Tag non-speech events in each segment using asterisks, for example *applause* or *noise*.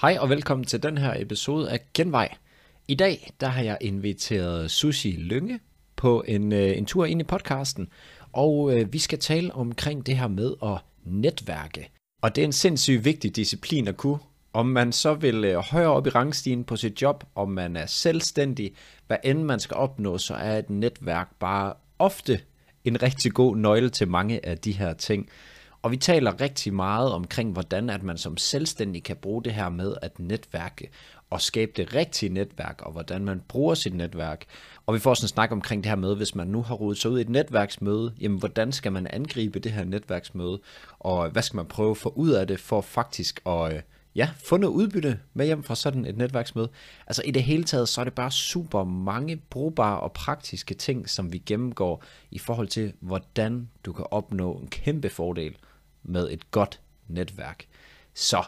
Hej og velkommen til den her episode af Genvej. I dag der har jeg inviteret Sushi Lynge på en, øh, en tur ind i podcasten, og øh, vi skal tale omkring det her med at netværke. Og det er en sindssygt vigtig disciplin at kunne. Om man så vil øh, højere op i rangstigen på sit job, om man er selvstændig, hvad end man skal opnå, så er et netværk bare ofte en rigtig god nøgle til mange af de her ting. Og vi taler rigtig meget omkring, hvordan at man som selvstændig kan bruge det her med at netværke og skabe det rigtige netværk, og hvordan man bruger sit netværk. Og vi får sådan en snak omkring det her med, hvis man nu har rodet sig ud i et netværksmøde, jamen hvordan skal man angribe det her netværksmøde, og hvad skal man prøve at få ud af det for faktisk at øh, ja, få noget udbytte med hjem fra sådan et netværksmøde. Altså i det hele taget, så er det bare super mange brugbare og praktiske ting, som vi gennemgår i forhold til, hvordan du kan opnå en kæmpe fordel med et godt netværk. Så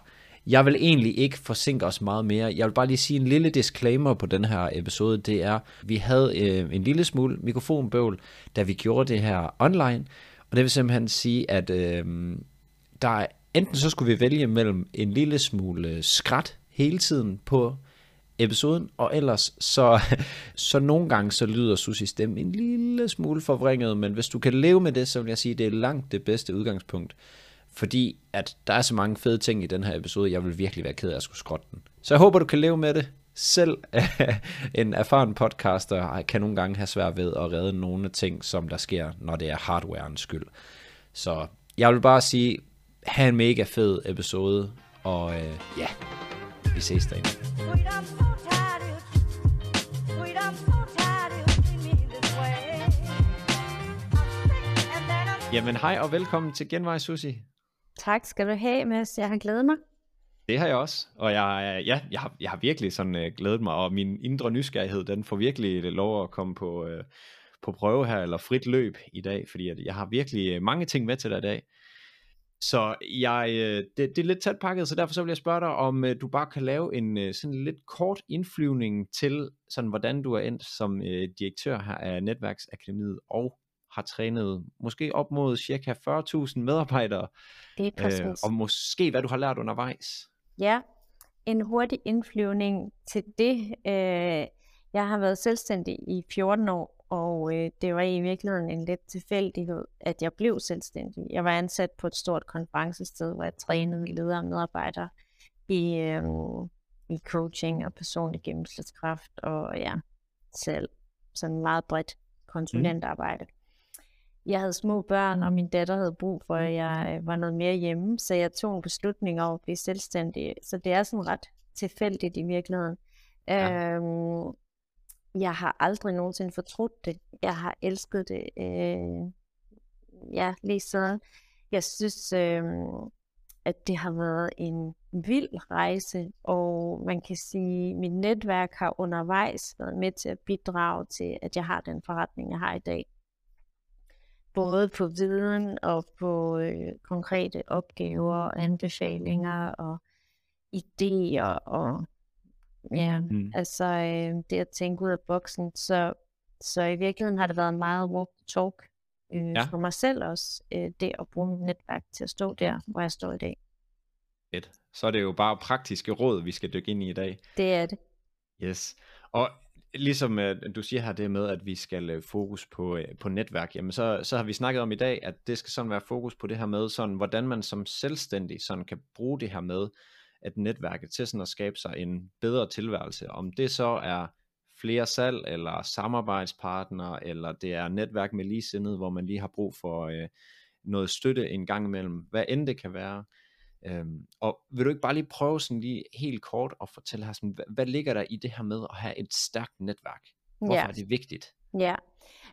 jeg vil egentlig ikke forsinke os meget mere. Jeg vil bare lige sige en lille disclaimer på den her episode. Det er, vi havde øh, en lille smule mikrofonbøvl, da vi gjorde det her online. Og det vil simpelthen sige, at øh, der er, enten så skulle vi vælge mellem en lille smule øh, skrat hele tiden på episoden, og ellers så, *laughs* så nogle gange så lyder Susis stemme en lille smule forvrænget, men hvis du kan leve med det, så vil jeg sige, at det er langt det bedste udgangspunkt fordi at der er så mange fede ting i den her episode, jeg vil virkelig være ked af at skulle skrotte den. Så jeg håber, du kan leve med det. Selv *laughs* en erfaren podcaster kan nogle gange have svært ved at redde nogle ting, som der sker, når det er hardwarens skyld. Så jeg vil bare sige, have en mega fed episode, og øh, ja, vi ses derinde. Jamen hej og velkommen til Genvej Susi. Tak skal du have, Mads. Jeg har glædet mig. Det har jeg også, og jeg, øh, ja, jeg, har, jeg har virkelig sådan uh, glædet mig, og min indre nysgerrighed, den får virkelig øh, lov at komme på, uh, på prøve her, eller frit løb i dag, fordi at jeg har virkelig mange ting med til dig i dag. Så jeg, uh, det, det er lidt tæt pakket, så derfor så vil jeg spørge dig, om uh, du bare kan lave en uh, sådan lidt kort indflyvning til, sådan hvordan du er endt som uh, direktør her af Netværksakademiet, og har trænet måske op mod cirka 40.000 medarbejdere. Det er præcis. Øh, og måske hvad du har lært undervejs. Ja, en hurtig indflyvning til det. Øh, jeg har været selvstændig i 14 år, og øh, det var i virkeligheden en lidt tilfældighed, at jeg blev selvstændig. Jeg var ansat på et stort konferencested, hvor jeg trænede ledere og medarbejdere i, øh, i coaching og personlig gennemslagskraft og ja, selv sådan meget bredt konsulentarbejde. Mm jeg havde små børn, og min datter havde brug for, at jeg øh, var noget mere hjemme, så jeg tog en beslutning om at blive selvstændig. Så det er sådan ret tilfældigt i virkeligheden. Ja. Øhm, jeg har aldrig nogensinde fortrudt det. Jeg har elsket det. Øh, ja, lige så. Jeg synes, øh, at det har været en vild rejse, og man kan sige, at mit netværk har undervejs været med til at bidrage til, at jeg har den forretning, jeg har i dag både på viden og på øh, konkrete opgaver, anbefalinger og idéer og ja, mm. altså øh, det at tænke ud af boksen. Så, så i virkeligheden har det været meget walk the talk øh, ja. for mig selv også, øh, det at bruge mit netværk til at stå der, hvor jeg står i dag. Et. Så er det jo bare praktiske råd, vi skal dykke ind i i dag. Det er det. Yes. Og ligesom uh, du siger her det med, at vi skal øh, fokus på, øh, på netværk, jamen så, så har vi snakket om i dag, at det skal sådan være fokus på det her med, sådan, hvordan man som selvstændig sådan kan bruge det her med, at netværket til sådan at skabe sig en bedre tilværelse. Om det så er flere salg, eller samarbejdspartnere, eller det er netværk med ligesindede, hvor man lige har brug for øh, noget støtte en gang imellem, hvad end det kan være. Øhm, og vil du ikke bare lige prøve sådan lige helt kort at fortælle her, sådan, hvad, hvad ligger der i det her med at have et stærkt netværk? Hvorfor ja. er det vigtigt? Ja,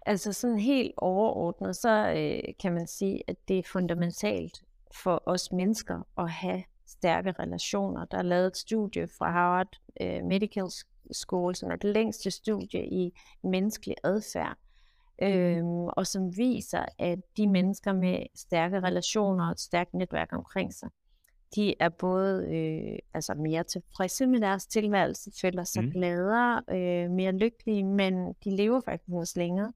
altså sådan helt overordnet, så øh, kan man sige, at det er fundamentalt for os mennesker at have stærke relationer. Der er lavet et studie fra Harvard øh, Medical School, som er det længste studie i menneskelig adfærd, øhm, og som viser, at de mennesker med stærke relationer og et stærkt netværk omkring sig, de er både øh, altså mere tilfredse med deres tilværelse, føler sig mm. gladere, øh, mere lykkelige, men de lever faktisk også længere.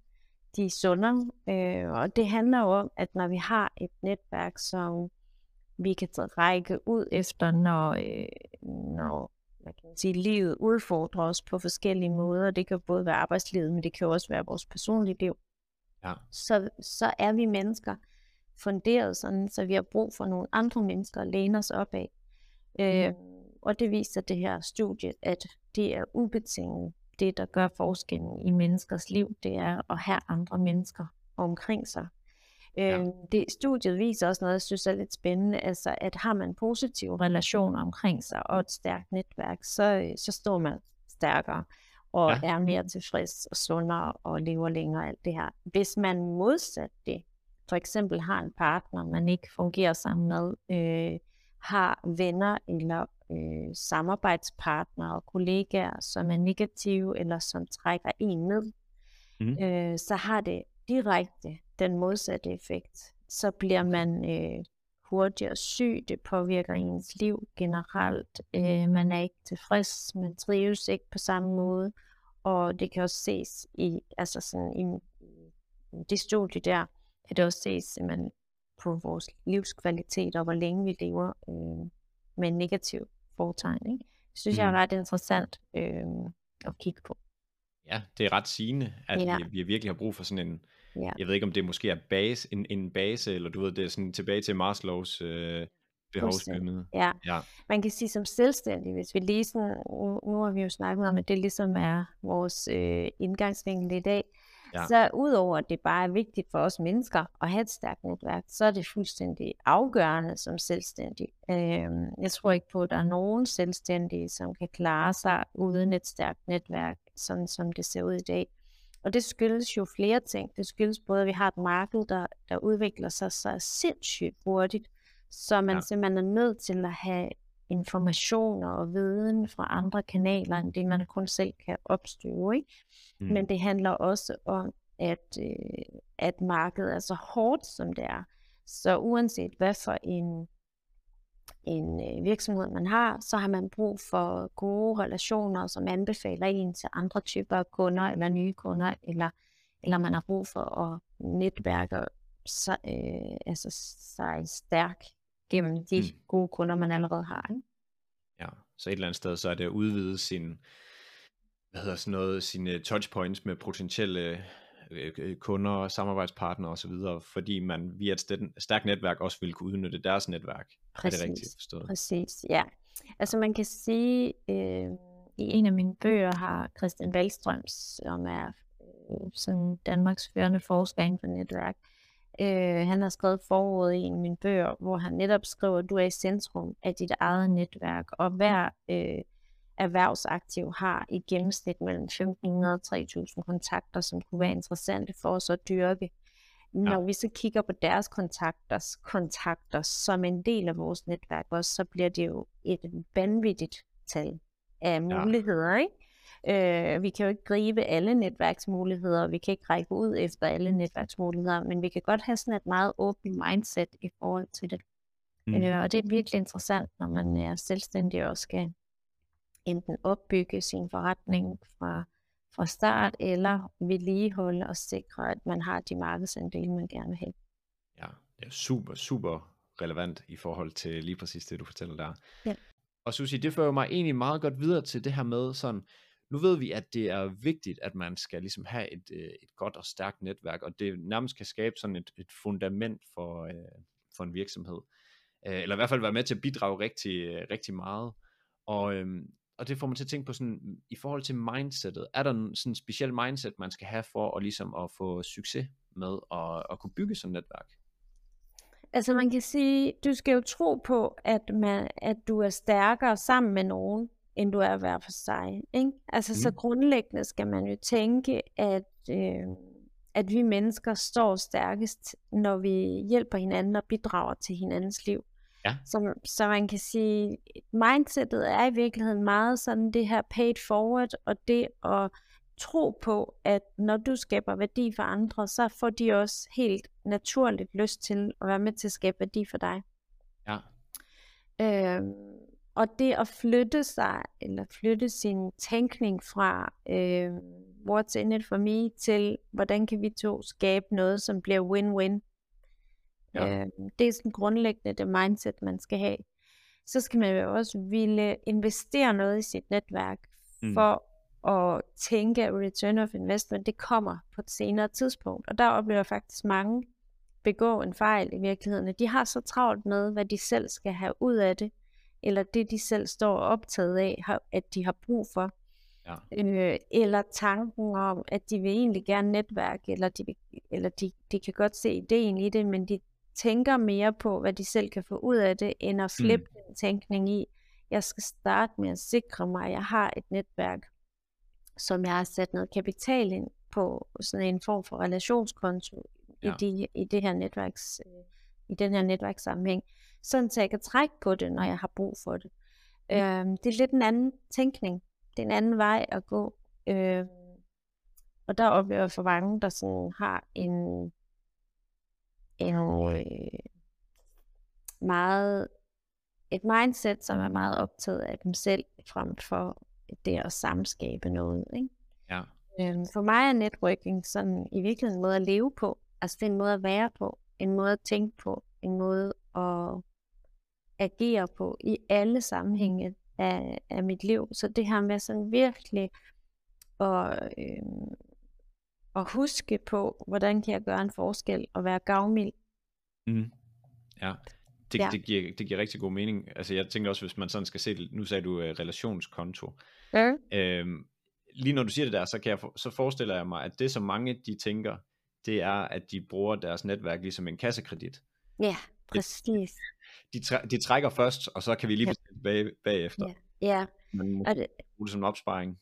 De er sundere, øh, og det handler jo om, at når vi har et netværk, som vi kan række ud efter, når, øh, når hvad kan man sige, livet udfordrer os på forskellige måder. Det kan både være arbejdslivet, men det kan også være vores personlige liv. Ja. Så, så er vi mennesker funderet sådan, så vi har brug for nogle andre mennesker at læne os op af. Øh, mm. Og det viser det her studie, at det er ubetinget det, der gør forskellen i menneskers liv, det er at have andre mennesker omkring sig. Ja. Øh, det, studiet viser også noget, jeg synes er lidt spændende, altså at har man positive relationer omkring sig og et stærkt netværk, så, så står man stærkere og ja. er mere tilfreds og sundere og lever længere alt det her. Hvis man modsat det, for eksempel har en partner, man ikke fungerer sammen med, øh, har venner eller øh, samarbejdspartnere og kollegaer, som er negative eller som trækker en ned, mm. øh, så har det direkte den modsatte effekt. Så bliver man øh, hurtigere syg, det påvirker ens liv generelt, øh, man er ikke tilfreds, man trives ikke på samme måde, og det kan også ses i, altså sådan i, i det studie der, kan det også ses simpelthen på vores livskvalitet og hvor længe vi lever øh, med en negativ foretegn. Ikke? Det synes mm. jeg er mm. ret interessant øh, at kigge på. Ja, det er ret sigende, at ja. vi, vi virkelig har brug for sådan en, ja. jeg ved ikke om det måske er base, en, en base, eller du ved, det er sådan tilbage til Maslows øh, behovspyramide. Ja. ja, man kan sige som selvstændig, hvis vi lige sådan, nu, nu har vi jo snakket om, at det ligesom er vores øh, indgangsvinkel i dag, Ja. Så udover at det bare er vigtigt for os mennesker at have et stærkt netværk, så er det fuldstændig afgørende som selvstændig. Øhm, jeg tror ikke på, at der er nogen selvstændige, som kan klare sig uden et stærkt netværk, sådan som det ser ud i dag. Og det skyldes jo flere ting. Det skyldes både, at vi har et marked, der, der udvikler sig så sindssygt hurtigt, så man ja. simpelthen er nødt til at have informationer og viden fra andre kanaler, end det man kun selv kan opstøve. Ikke? Mm. Men det handler også om, at, øh, at markedet er så hårdt, som det er. Så uanset hvad for en, en øh, virksomhed man har, så har man brug for gode relationer, som anbefaler en til andre typer af kunder, eller nye kunder, eller, eller man har brug for at netværke sig, øh, altså sig stærk gennem de mm. gode kunder, man allerede har. Ikke? Ja, så et eller andet sted, så er det at udvide sin, hvad hedder sådan noget, sine touchpoints med potentielle øh, øh kunder, samarbejdspartnere osv., fordi man via et stærkt netværk også vil kunne udnytte deres netværk. Præcis, er det rigtigt forstået? Præcis, ja. Altså man kan sige, øh, i en af mine bøger har Christian Wallstrøm, som er øh, sådan Danmarks førende forsker inden for netværk, Øh, han har skrevet forordet i en af mine bøger, hvor han netop skriver, at du er i centrum af dit eget netværk, og hver øh, erhvervsaktiv har i gennemsnit mellem 1.500 og 3.000 kontakter, som kunne være interessante for os at dyrke. Når ja. vi så kigger på deres kontakter, kontakter som en del af vores netværk også, så bliver det jo et vanvittigt tal af muligheder, ja. ikke? Øh, vi kan jo ikke gribe alle netværksmuligheder, vi kan ikke række ud efter alle netværksmuligheder, men vi kan godt have sådan et meget åbent mindset i forhold til det. Mm. Øh, og det er virkelig interessant, når man er selvstændig og skal enten opbygge sin forretning fra, fra start, eller vedligeholde og sikre, at man har de markedsandele, man gerne vil have. Ja, det er super, super relevant i forhold til lige præcis det, du fortæller der. Ja. Og Susie, det fører mig egentlig meget godt videre til det her med sådan, nu ved vi, at det er vigtigt, at man skal ligesom have et, øh, et godt og stærkt netværk, og det nærmest kan skabe sådan et, et fundament for, øh, for en virksomhed. Øh, eller i hvert fald være med til at bidrage rigtig, øh, rigtig meget. Og, øh, og det får mig til at tænke på sådan, i forhold til mindsetet, er der sådan en speciel mindset, man skal have for at, ligesom at få succes med at, at kunne bygge sådan et netværk? Altså man kan sige, du skal jo tro på, at, man, at du er stærkere sammen med nogen, end du er hver for sig. Ikke? Altså mm. så grundlæggende skal man jo tænke, at, øh, at vi mennesker står stærkest, når vi hjælper hinanden og bidrager til hinandens liv. Ja. Så, så man kan sige, mindsetet er i virkeligheden meget sådan det her paid forward, og det at tro på, at når du skaber værdi for andre, så får de også helt naturligt lyst til at være med til at skabe værdi for dig. Ja. Øh, og det at flytte sig, eller flytte sin tænkning fra øh, what's in it for me, til hvordan kan vi to skabe noget, som bliver win-win. Ja. Øh, det er sådan grundlæggende det mindset, man skal have. Så skal man jo også ville investere noget i sit netværk, mm. for at tænke, at return of investment, det kommer på et senere tidspunkt. Og der oplever faktisk mange begå en fejl i virkeligheden. De har så travlt med, hvad de selv skal have ud af det, eller det, de selv står optaget af, at de har brug for. Ja. Øh, eller tanken om, at de vil egentlig gerne netværke, eller, de, eller de, de kan godt se ideen i det, men de tænker mere på, hvad de selv kan få ud af det, end at flippe mm. den tænkning i, jeg skal starte med at sikre mig, at jeg har et netværk, som jeg har sat noget kapital ind på, sådan en form for relationskonto ja. i, de, i det her netværks, øh, i den her netværkssammenhæng, sådan så jeg kan trække på det, når jeg har brug for det. Mm. Øh, det er lidt en anden tænkning. Det er en anden vej at gå. Øh, og der oplever jeg for mange, der sådan har en, en øh, meget et mindset, som er meget optaget af dem selv, frem for det at samskabe noget. Ikke? Ja. Øhm, for mig er networking sådan i virkeligheden en måde at leve på. Altså det er en måde at være på, en måde at tænke på, en måde at agere på i alle sammenhænge af, af mit liv. Så det her med sådan virkelig at, øh, at huske på, hvordan kan jeg gøre en forskel og være gavmild. Mm. Ja, det, ja. Det, giver, det giver rigtig god mening. Altså jeg tænker også, hvis man sådan skal se det, nu sagde du uh, relationskonto. Ja. Øhm, lige når du siger det der, så, kan jeg for, så forestiller jeg mig, at det som mange de tænker, det er, at de bruger deres netværk ligesom en kassekredit. Ja, præcis. De, de, de trækker først, og så kan vi lige ja. bestille bag, bagefter. Ja. ja. Man det, bruge det som opsparing.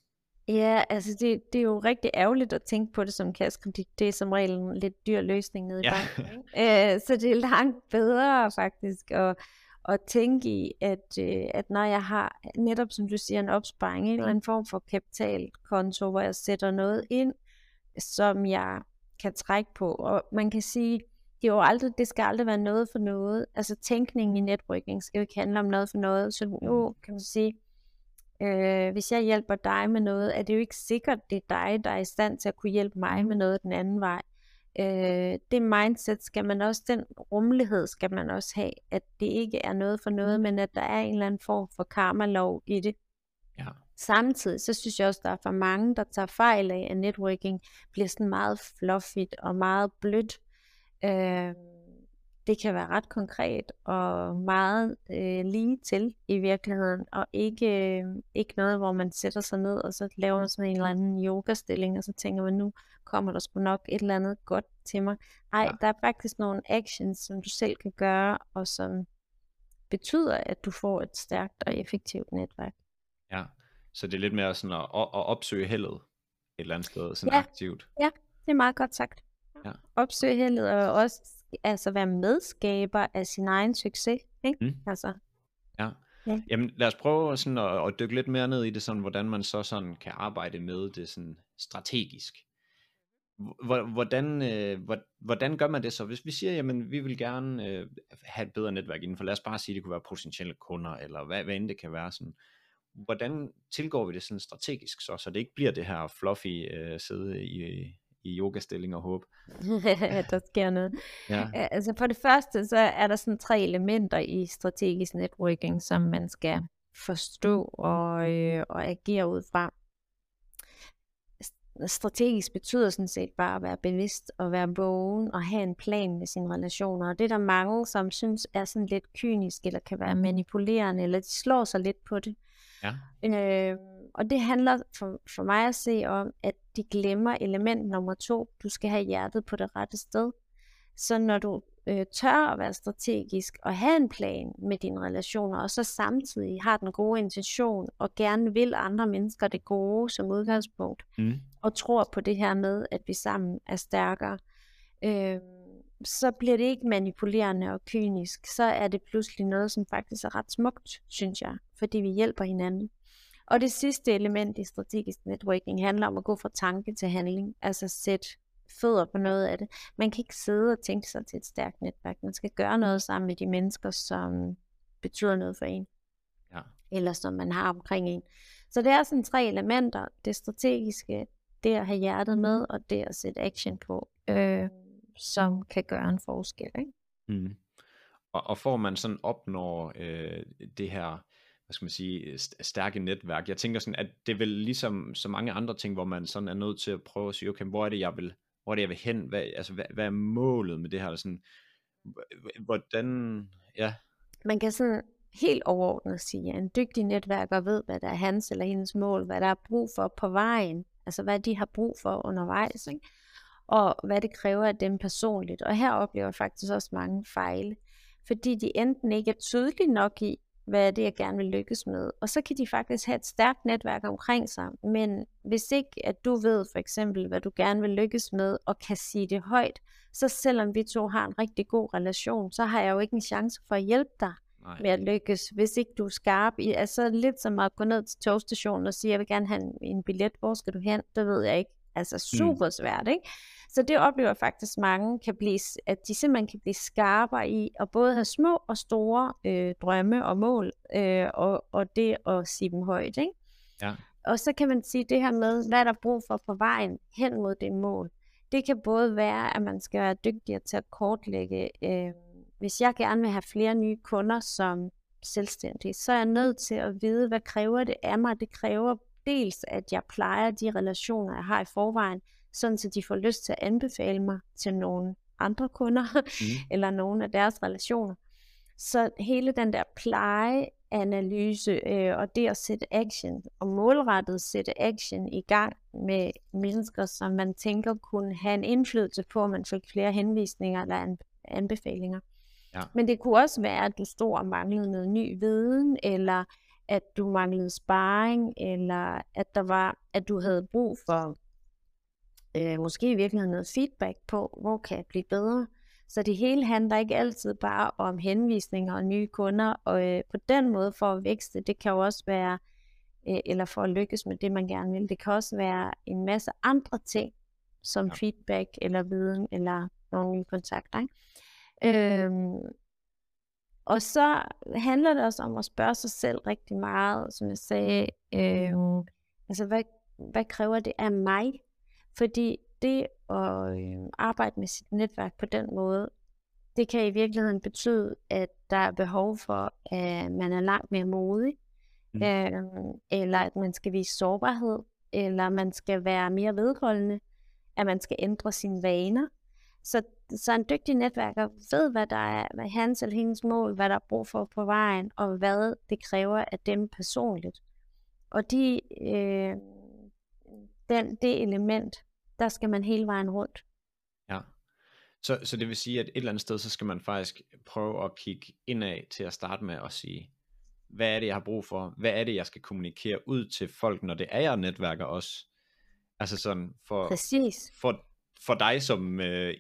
Ja, altså det, det er jo rigtig ærgerligt at tænke på det som kassekredit. Det er som regel en lidt dyr løsning nede i ja. banken. Æ, så det er langt bedre faktisk at, at tænke i, at, øh, at når jeg har netop som du siger en opsparing, en eller anden form for kapitalkonto, hvor jeg sætter noget ind, som jeg kan trække på. Og man kan sige, det, er jo aldrig, det skal aldrig være noget for noget. Altså tænkningen i netrykning skal jo ikke handle om noget for noget. Så nu kan man sige, øh, hvis jeg hjælper dig med noget, er det jo ikke sikkert, det er dig, der er i stand til at kunne hjælpe mig med noget den anden vej. Øh, det mindset skal man også, den rummelighed skal man også have, at det ikke er noget for noget, men at der er en eller anden form for karma-lov i det. Ja. Samtidig så synes jeg også, der er for mange, der tager fejl af, at networking bliver sådan meget fluffigt og meget blødt. Øh, det kan være ret konkret og meget øh, lige til i virkeligheden, og ikke, øh, ikke noget, hvor man sætter sig ned og så laver sådan en eller anden yoga-stilling, og så tænker man, nu kommer der sgu nok et eller andet godt til mig. Nej, ja. der er faktisk nogle actions, som du selv kan gøre, og som betyder, at du får et stærkt og effektivt netværk. Ja, så det er lidt mere sådan at, at opsøge heldet et eller andet sted, sådan ja. aktivt. Ja, det er meget godt sagt. Ja. Opsøge heldet og også altså være medskaber af sin egen succes. Ikke? Mm. Altså. Ja. ja. Jamen lad os prøve sådan at, at dykke lidt mere ned i det, sådan, hvordan man så sådan kan arbejde med det sådan strategisk. Hvordan, øh, hvordan gør man det så? Hvis vi siger, jamen vi vil gerne øh, have et bedre netværk indenfor, lad os bare sige, det kunne være potentielle kunder, eller hvad, hvad end det kan være sådan. Hvordan tilgår vi det sådan strategisk så, så det ikke bliver det her fluffy øh, sidde i, i yogastilling og håb. *laughs* der sker noget. Ja. Altså for det første, så er der sådan tre elementer i strategisk networking, som man skal forstå og, øh, og agere ud fra. Strategisk betyder sådan set bare at være bevidst og være vågen og have en plan med sine relationer. Og det er der mange, som synes er sådan lidt kynisk eller kan være manipulerende, eller de slår sig lidt på det. Ja. Øh, og det handler for, for mig at se om, at de glemmer element nummer to. Du skal have hjertet på det rette sted. Så når du øh, tør at være strategisk og have en plan med dine relationer, og så samtidig har den gode intention og gerne vil andre mennesker det gode som udgangspunkt, mm. og tror på det her med, at vi sammen er stærkere, øh, så bliver det ikke manipulerende og kynisk. Så er det pludselig noget, som faktisk er ret smukt, synes jeg, fordi vi hjælper hinanden. Og det sidste element i strategisk networking handler om at gå fra tanke til handling, altså sætte fødder på noget af det. Man kan ikke sidde og tænke sig til et stærkt netværk. Man skal gøre noget sammen med de mennesker, som betyder noget for en. Ja. Eller som man har omkring en. Så det er sådan tre elementer. Det strategiske, det at have hjertet med, og det at sætte action på, øh, som kan gøre en forskel. Ikke? Mm. Og, og får man sådan opnår øh, det her, hvad skal man sige, øh, øh, stærke netværk, jeg tænker sådan, at det er vel ligesom så mange andre ting, hvor man sådan er nødt til at prøve at sige, okay, hvor er det, jeg vil, hvor er det, jeg vil hen, hvad, altså, hvad, hvad er målet med det her, sådan, hvordan, ja. Man kan sådan helt overordnet sige, at en dygtig netværker ved, hvad der er hans eller hendes mål, hvad der er brug for på vejen, altså hvad de har brug for undervejs, ikke? og hvad det kræver af dem personligt. Og her oplever jeg faktisk også mange fejl, fordi de enten ikke er tydelige nok i, hvad er det, jeg gerne vil lykkes med. Og så kan de faktisk have et stærkt netværk omkring sig. Men hvis ikke, at du ved for eksempel, hvad du gerne vil lykkes med, og kan sige det højt, så selvom vi to har en rigtig god relation, så har jeg jo ikke en chance for at hjælpe dig Nej. med at lykkes, hvis ikke du er skarp i, altså lidt som at gå ned til togstationen og sige, jeg vil gerne have en, en billet, hvor skal du hen? Det ved jeg ikke. Altså mm. super svært, ikke? Så det oplever faktisk mange, kan blive, at de simpelthen kan blive skarpere i at både have små og store øh, drømme og mål, øh, og, og det at sige dem højt. Ikke? Ja. Og så kan man sige det her med, hvad er der brug for på vejen hen mod det mål. Det kan både være, at man skal være dygtigere til at kortlægge, øh, hvis jeg gerne vil have flere nye kunder som selvstændig, så er jeg nødt til at vide, hvad kræver det af mig. Det kræver dels, at jeg plejer de relationer, jeg har i forvejen, sådan så de får lyst til at anbefale mig til nogle andre kunder, mm. *laughs* eller nogle af deres relationer. Så hele den der plejeanalyse øh, og det at sætte action, og målrettet sætte action i gang med mennesker, som man tænker kunne have en indflydelse på, at man fik flere henvisninger eller anbefalinger. Ja. Men det kunne også være, at du stod og manglede noget ny viden, eller at du manglede sparring, eller at der var, at du havde brug for øh, måske i virkeligheden noget feedback på, hvor kan jeg blive bedre. Så det hele handler ikke altid bare om henvisninger og nye kunder, og øh, på den måde for at vækste, det kan jo også være, øh, eller for at lykkes med det, man gerne vil, det kan også være en masse andre ting, som ja. feedback eller viden eller nogle nye kontakter. Ikke? Øhm, og så handler det også om at spørge sig selv rigtig meget, som jeg sagde, øh, altså hvad, hvad kræver det af mig? Fordi det at øh, arbejde med sit netværk på den måde, det kan i virkeligheden betyde, at der er behov for, at man er langt mere modig, mm. øh, eller at man skal vise sårbarhed, eller man skal være mere vedholdende, at man skal ændre sine vaner. Så, så en dygtig netværker ved, hvad der er hvad hans eller hendes mål, hvad der er brug for på vejen, og hvad det kræver af dem personligt. Og de, øh, den, det element, der skal man hele vejen rundt. Ja. Så, så det vil sige, at et eller andet sted, så skal man faktisk prøve at kigge indad til at starte med at sige, hvad er det, jeg har brug for? Hvad er det, jeg skal kommunikere ud til folk, når det er, jeg netværker også? Altså sådan, for, Præcis. for, for dig som øh,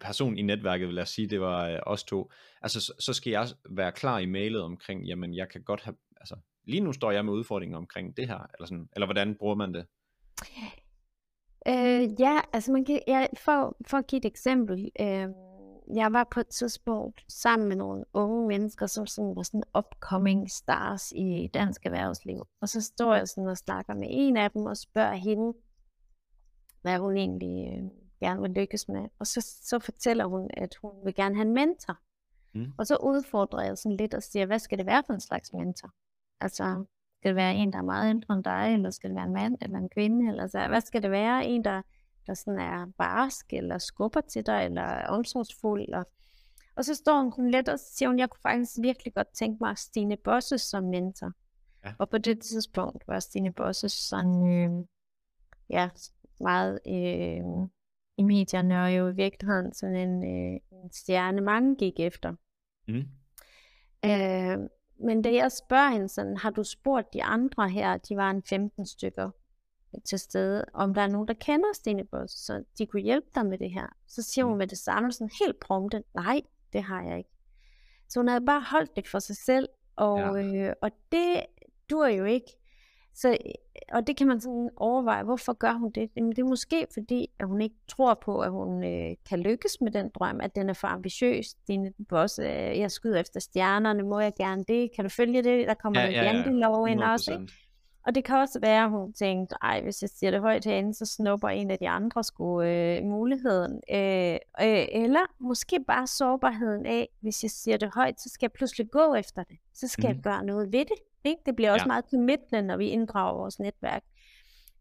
person i netværket, vil jeg sige, det var øh, os to, altså så, så skal jeg være klar i mailet omkring, jamen jeg kan godt have, altså lige nu står jeg med udfordringer omkring det her, eller sådan, eller hvordan bruger man det? Øh, ja, altså man kan, jeg, for, for at give et eksempel, øh, jeg var på et tidspunkt sammen med nogle unge mennesker, som sådan var sådan upcoming stars i dansk erhvervsliv. Og så står jeg sådan og snakker med en af dem og spørger hende, hvad hun egentlig øh, gerne vil lykkes med. Og så, så fortæller hun, at hun vil gerne have en mentor. Mm. Og så udfordrer jeg sådan lidt og siger, hvad skal det være for en slags mentor? Altså, skal det være en, der er meget ældre end dig, eller skal det være en mand eller en kvinde? Eller så, hvad skal det være? En, der, der sådan er barsk, eller skubber til dig, eller er omsorgsfuld? Og, og så står hun lidt og siger, hun, jeg kunne faktisk virkelig godt tænke mig Stine Bosse som mentor. Ja. Og på det tidspunkt var Stine Bosse sådan, øh, ja, meget øh, i medierne, og jo i virkeligheden sådan en, øh, en stjerne, mange gik efter. Mm. Øh, men da jeg spørger hende sådan, har du spurgt de andre her, de var en 15 stykker til stede, om der er nogen, der kender Stine Boss, så de kunne hjælpe dig med det her. Så siger hun mm. med det samme sådan helt prompte, nej, det har jeg ikke. Så hun havde bare holdt det for sig selv, og, ja. øh, og det dur jo ikke. Så, og det kan man sådan overveje, hvorfor gør hun det? Jamen, det er måske fordi, at hun ikke tror på, at hun øh, kan lykkes med den drøm, at den er for ambitiøs. Dine boss, øh, jeg skyder efter stjernerne, må jeg gerne det? Kan du følge det? Der kommer ja, ja, ja. lov ind også. Ikke? Og det kan også være, at hun tænkte, ej, hvis jeg siger det højt herinde, så snupper en af de andre sgu øh, muligheden. Øh, øh, eller måske bare sårbarheden af, hvis jeg siger det højt, så skal jeg pludselig gå efter det. Så skal mm. jeg gøre noget ved det. Ikke? Det bliver også ja. meget formidlende, når vi inddrager vores netværk.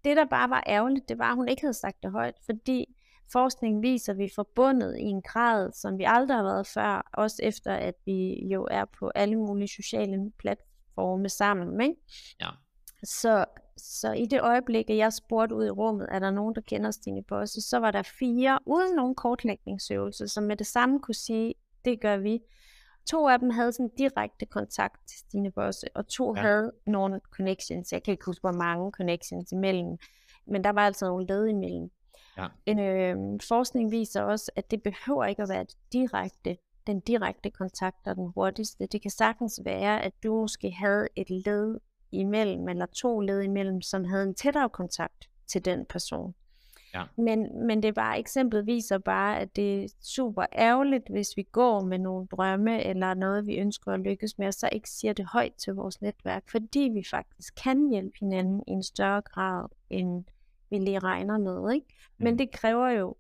Det, der bare var ærgerligt, det var, at hun ikke havde sagt det højt, fordi forskningen viser, at vi er forbundet i en grad, som vi aldrig har været før, også efter at vi jo er på alle mulige sociale platforme sammen. Ikke? Ja. Så, så i det øjeblik, at jeg spurgte ud i rummet, er der nogen, der kender Stine Bosse, så var der fire uden nogen kortlægningsøvelse, som med det samme kunne sige, det gør vi. To af dem havde sådan direkte kontakt til Stine Bosse, og to ja. havde nogle connections. Jeg kan ikke huske, hvor mange connections imellem, men der var altså nogle led imellem. Ja. En, øh, forskning viser også, at det behøver ikke at være direkte, den direkte kontakt og den hurtigste. Det kan sagtens være, at du måske havde et led imellem, eller to led imellem, som havde en tættere kontakt til den person. Ja. Men, men det bare eksemplet viser bare, at det er super ærgerligt, hvis vi går med nogle drømme eller noget, vi ønsker at lykkes med, og så ikke siger det højt til vores netværk, fordi vi faktisk kan hjælpe hinanden i en større grad, end vi lige regner med. Ikke? Men mm. det kræver jo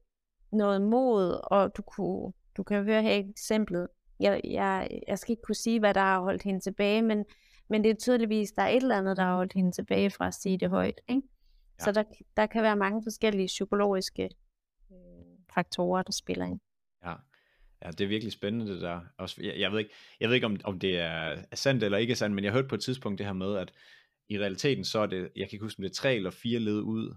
noget mod, og du, kunne, du kan høre her eksemplet. Jeg, jeg, jeg skal ikke kunne sige, hvad der har holdt hende tilbage, men men det er tydeligvis, der er et eller andet, der har holdt hende tilbage fra at sige det højt. Ikke? Ja. Så der, der kan være mange forskellige psykologiske øh, faktorer, der spiller ind. Ja. Ja, det er virkelig spændende det der. Også, jeg, jeg ved ikke, jeg ved ikke om, om det er, sandt eller ikke er sandt, men jeg hørte på et tidspunkt det her med, at i realiteten så er det, jeg kan ikke huske, om det er tre eller fire led ud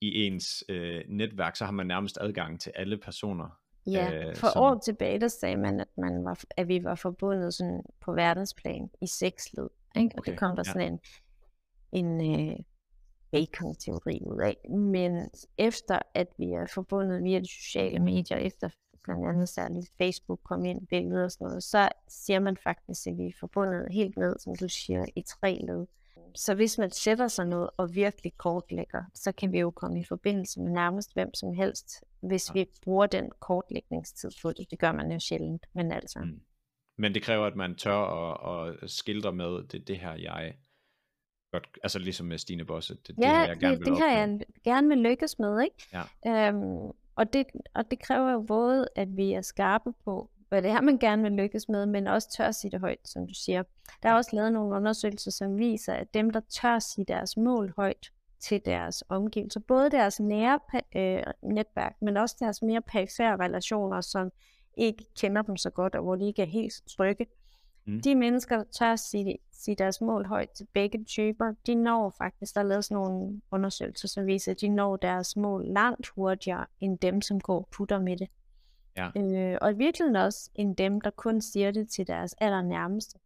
i ens øh, netværk, så har man nærmest adgang til alle personer. Ja, øh, for som... år tilbage, der sagde man, at, man var, at vi var forbundet sådan på verdensplan i seks led. Ikke? Og okay, det kom der ja. sådan en, en øh, bacon-teori ud af. Men efter at vi er forbundet via de sociale medier, efter blandt andet særligt Facebook kom ind, billeder og sådan noget, så siger man faktisk, at vi er forbundet helt ned, som du siger, i tre led. Så hvis man sætter sig noget og virkelig kortlægger, så kan vi jo komme i forbindelse med nærmest hvem som helst, hvis vi bruger den kortlægningstid på det. Det gør man jo sjældent, men altså. Mm. Men det kræver, at man tør at, at skildre med, det, det her jeg godt, altså ligesom med Stine Bosse, det, ja, det her jeg gerne det, vil det her jeg gerne vil lykkes med, ikke? Ja. Øhm, og, det, og det kræver jo både, at vi er skarpe på, hvad det er, man gerne vil lykkes med, men også tør at sige det højt, som du siger. Der er også lavet nogle undersøgelser, som viser, at dem, der tør at sige deres mål højt til deres omgivelser, både deres nære øh, netværk, men også deres mere perifære relationer, som ikke kender dem så godt, og hvor de ikke er helt trygge. Mm. De mennesker, der tør sige, sige deres mål højt til begge typer, de når faktisk, der er lavet sådan nogle undersøgelser, som viser, at de når deres mål langt hurtigere, end dem, som går og putter med det. Ja. Øh, og i virkeligheden også, end dem, der kun siger det til deres allernærmeste.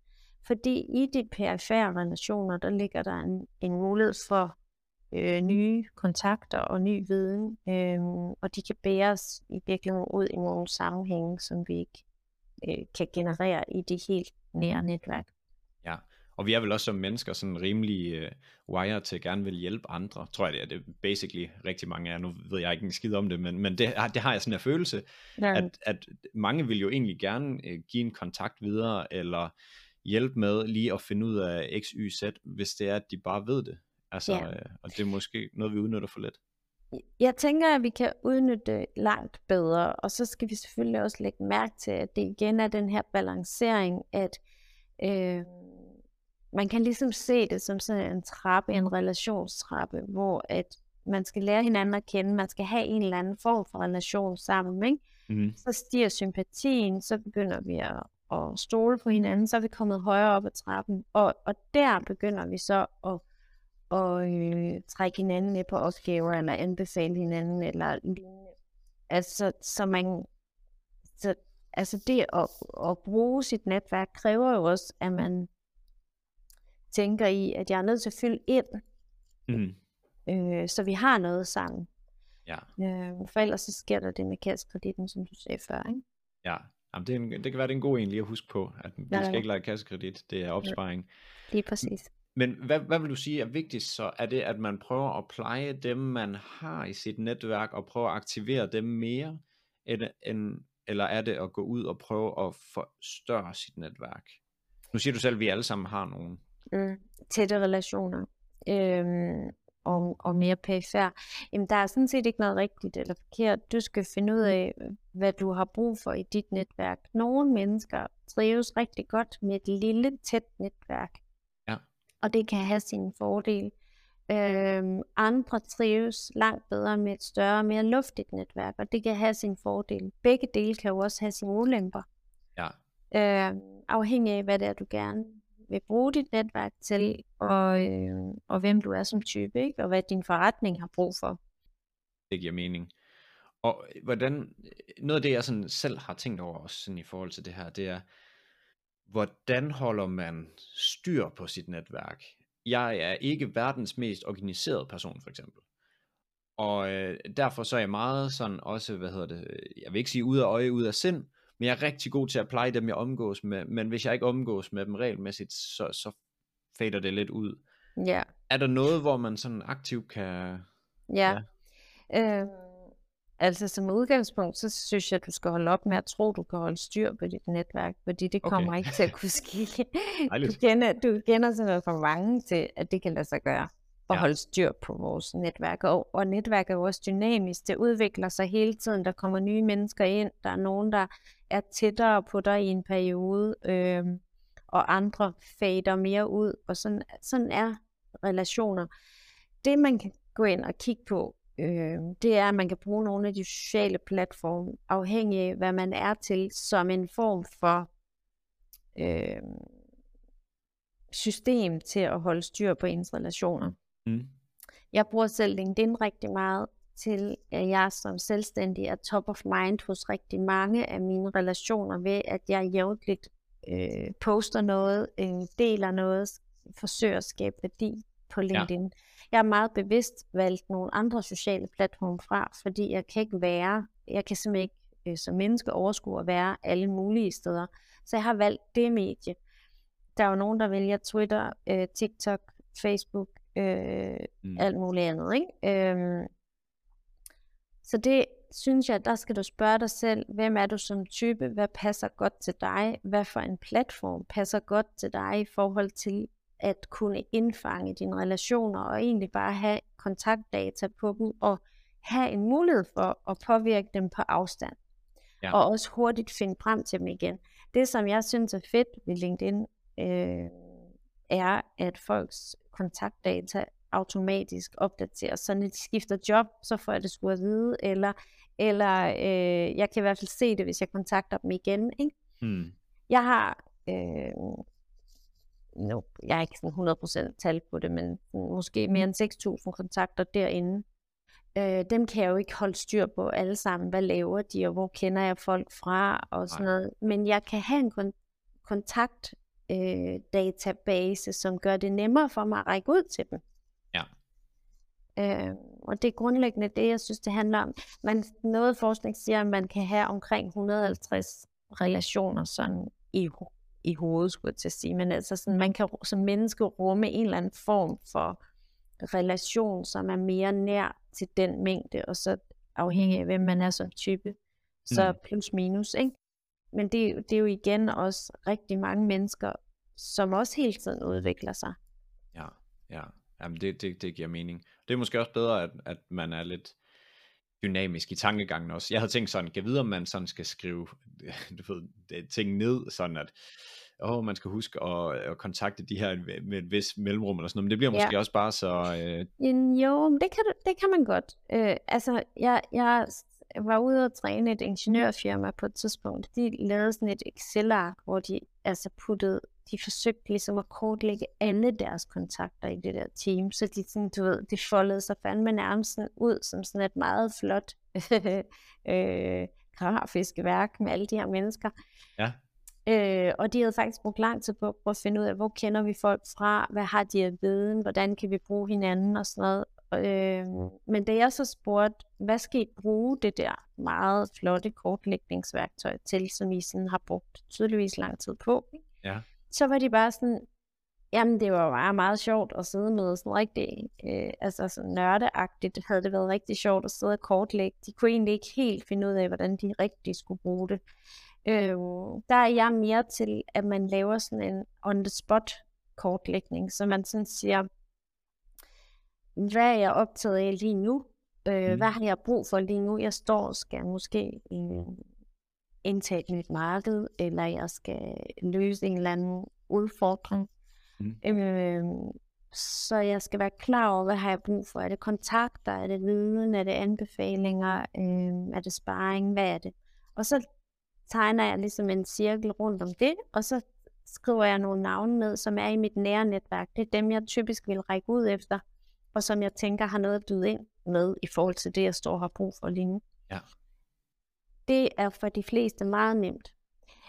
Fordi i de perifære relationer, der ligger der en, en mulighed for øh, nye kontakter og ny viden, øh, og de kan bære os i virkeligheden ud i nogle sammenhænge, som vi ikke øh, kan generere i det helt nære netværk. Ja, og vi er vel også som mennesker sådan rimelig øh, wire til at gerne vil hjælpe andre, tror jeg det er det basically rigtig mange af nu ved jeg ikke en skid om det, men, men det, det har jeg sådan en følelse, ja. at, at mange vil jo egentlig gerne øh, give en kontakt videre, eller hjælpe med lige at finde ud af x, y, z, hvis det er, at de bare ved det. Altså, ja. øh, og det er måske noget, vi udnytter for lidt. Jeg tænker, at vi kan udnytte det langt bedre, og så skal vi selvfølgelig også lægge mærke til, at det igen er den her balancering, at øh, man kan ligesom se det som sådan en trappe, en relationstrappe, hvor at man skal lære hinanden at kende, man skal have en eller anden form for relation sammen, ikke? Mm. Så stiger sympatien, så begynder vi at, at stole på hinanden, så er vi kommet højere op ad trappen, og, og der begynder vi så at og øh, trække hinanden ned på opgaver, eller anbefale hinanden, eller lignende. Altså, så man, så, altså det at, at bruge sit netværk kræver jo også, at man tænker i, at jeg er nødt til at fylde ind, mm. øh, så vi har noget sammen. Ja. Øh, for ellers så sker der det med kassekreditten, som du sagde før, ikke? Ja, Jamen, det, en, det kan være, det er en god en lige at huske på, at vi ja, skal ikke lege kassekredit, det er opsparing. Ja, lige præcis. Men hvad, hvad vil du sige er vigtigst så? Er det, at man prøver at pleje dem, man har i sit netværk, og prøver at aktivere dem mere? end, end, eller er det at gå ud og prøve at forstørre sit netværk? Nu siger du selv, at vi alle sammen har nogen. Mm, tætte relationer. øhm, og, og mere perifær, jamen der er sådan set ikke noget rigtigt eller forkert. Du skal finde ud af, hvad du har brug for i dit netværk. Nogle mennesker trives rigtig godt med et lille, tæt netværk. Og det kan have sine fordele. Øhm, andre trives langt bedre med et større, mere luftigt netværk, og det kan have sin fordel. Begge dele kan jo også have sine ulemper. Ja. Øh, afhængig af, hvad det er, du gerne vil bruge dit netværk til, og, øh, og hvem du er som type, ikke? og hvad din forretning har brug for. Det giver mening. Og hvordan, noget af det, jeg sådan selv har tænkt over også sådan i forhold til det her, det er, hvordan holder man styr på sit netværk? Jeg er ikke verdens mest organiserede person, for eksempel. Og øh, derfor så er jeg meget sådan også, hvad hedder det, jeg vil ikke sige ud af øje, ud af sind, men jeg er rigtig god til at pleje dem, jeg omgås med, men hvis jeg ikke omgås med dem regelmæssigt, så, så fader det lidt ud. Ja. Er der noget, hvor man sådan aktivt kan... Ja. ja. Øh, altså som udgangspunkt, så synes jeg, at du skal holde op med at tro, at du kan holde styr på dit netværk, fordi det kommer okay. ikke til at kunne *laughs* ske. du, kender, du kender simpelthen for mange til, at det kan lade sig gøre at ja. holde styr på vores netværk. Og, og netværk er jo også dynamisk. Det udvikler sig hele tiden. Der kommer nye mennesker ind. Der er nogen, der er tættere på dig i en periode, øh, og andre fader mere ud. Og sådan, sådan er relationer. Det, man kan gå ind og kigge på, øh, det er, at man kan bruge nogle af de sociale platforme, afhængig af, hvad man er til, som en form for øh, system til at holde styr på ens relationer. Mm. Jeg bruger selv LinkedIn rigtig meget til, at jeg som selvstændig er top of mind hos rigtig mange af mine relationer ved, at jeg jævnligt øh, poster noget, øh, deler noget, forsøger at skabe værdi på LinkedIn. Ja. Jeg er meget bevidst valgt nogle andre sociale platforme fra, fordi jeg kan ikke være, jeg kan simpelthen ikke øh, som menneske overskue at være alle mulige steder. Så jeg har valgt det medie. Der er jo nogen, der vælger Twitter, øh, TikTok, Facebook, øh, mm. alt muligt andet. Ikke? Øhm, så det synes jeg, der skal du spørge dig selv, hvem er du som type, hvad passer godt til dig, hvad for en platform passer godt til dig i forhold til at kunne indfange dine relationer og egentlig bare have kontaktdata på dem og have en mulighed for at påvirke dem på afstand. Ja. Og også hurtigt finde frem til dem igen. Det, som jeg synes er fedt ved LinkedIn, øh, er, at folks kontaktdata automatisk opdateres, så når de skifter job, så får jeg det sgu at vide, eller, eller øh, jeg kan i hvert fald se det, hvis jeg kontakter dem igen. Ikke? Hmm. Jeg har, øh, no, jeg er ikke sådan 100% tal på det, men måske mere end 6.000 kontakter derinde. Øh, dem kan jeg jo ikke holde styr på alle sammen. Hvad laver de, og hvor kender jeg folk fra, og sådan Nej. noget. Men jeg kan have en kon- kontakt øh, database, som gør det nemmere for mig at række ud til dem. Ja. Øh, og det er grundlæggende det, jeg synes, det handler om. Man, noget forskning siger, at man kan have omkring 150 relationer sådan i, i hovedet, skulle jeg til at sige. Men altså sådan, man kan som menneske rumme en eller anden form for relation, som er mere nær til den mængde, og så afhængig af, hvem man er som type, så mm. plus minus, ikke? Men det, det er jo igen også rigtig mange mennesker, som også hele tiden udvikler sig. Ja, ja. Jamen det, det, det giver mening. Det er måske også bedre, at, at man er lidt dynamisk i tankegangen også. Jeg havde tænkt sådan, kan vide, om man sådan skal skrive *laughs* du ved, ting ned, sådan at åh, man skal huske at, at kontakte de her med et vis mellemrum eller sådan noget, men det bliver måske ja. også bare så... Øh... Jo, det kan, det kan man godt. Øh, altså, jeg, jeg var ude og træne et ingeniørfirma på et tidspunkt. De lavede sådan et Excel-ark, hvor de altså puttede, de forsøgte ligesom at kortlægge alle deres kontakter i det der team, så de, sådan, du ved, de foldede sig fandme nærmest sådan ud som sådan et meget flot *laughs* øh, grafisk værk med alle de her mennesker. Ja. Øh, og de havde faktisk brugt lang tid på at finde ud af, hvor kender vi folk fra, hvad har de af viden, hvordan kan vi bruge hinanden og sådan noget. Øh, men da jeg så spurgte, hvad skal I bruge det der meget flotte kortlægningsværktøj til, som I sådan har brugt tydeligvis lang tid på, ja. Så var de bare sådan, jamen det var bare meget sjovt at sidde med sådan rigtig, øh, altså sådan nørdeagtigt havde det været rigtig sjovt at sidde og kortlægge. De kunne egentlig ikke helt finde ud af, hvordan de rigtig skulle bruge det. Øh, der er jeg mere til, at man laver sådan en on-the-spot kortlægning, så man sådan siger, hvad er jeg optaget af lige nu? Øh, Mm. Hvad har jeg brug for lige nu? Jeg står og skal måske øh, indtage et nyt marked, eller jeg skal løse en eller anden udfordring. Mm. Øh, så jeg skal være klar over, hvad har jeg brug for? Er det kontakter? Er det viden? Er det anbefalinger? Øh, er det sparring? Hvad er det? Og så tegner jeg ligesom en cirkel rundt om det, og så skriver jeg nogle navne ned, som er i mit nære netværk. Det er dem, jeg typisk vil række ud efter, og som jeg tænker har noget at byde ind med i forhold til det, jeg står og har brug for lige nu. Ja. Det er for de fleste meget nemt.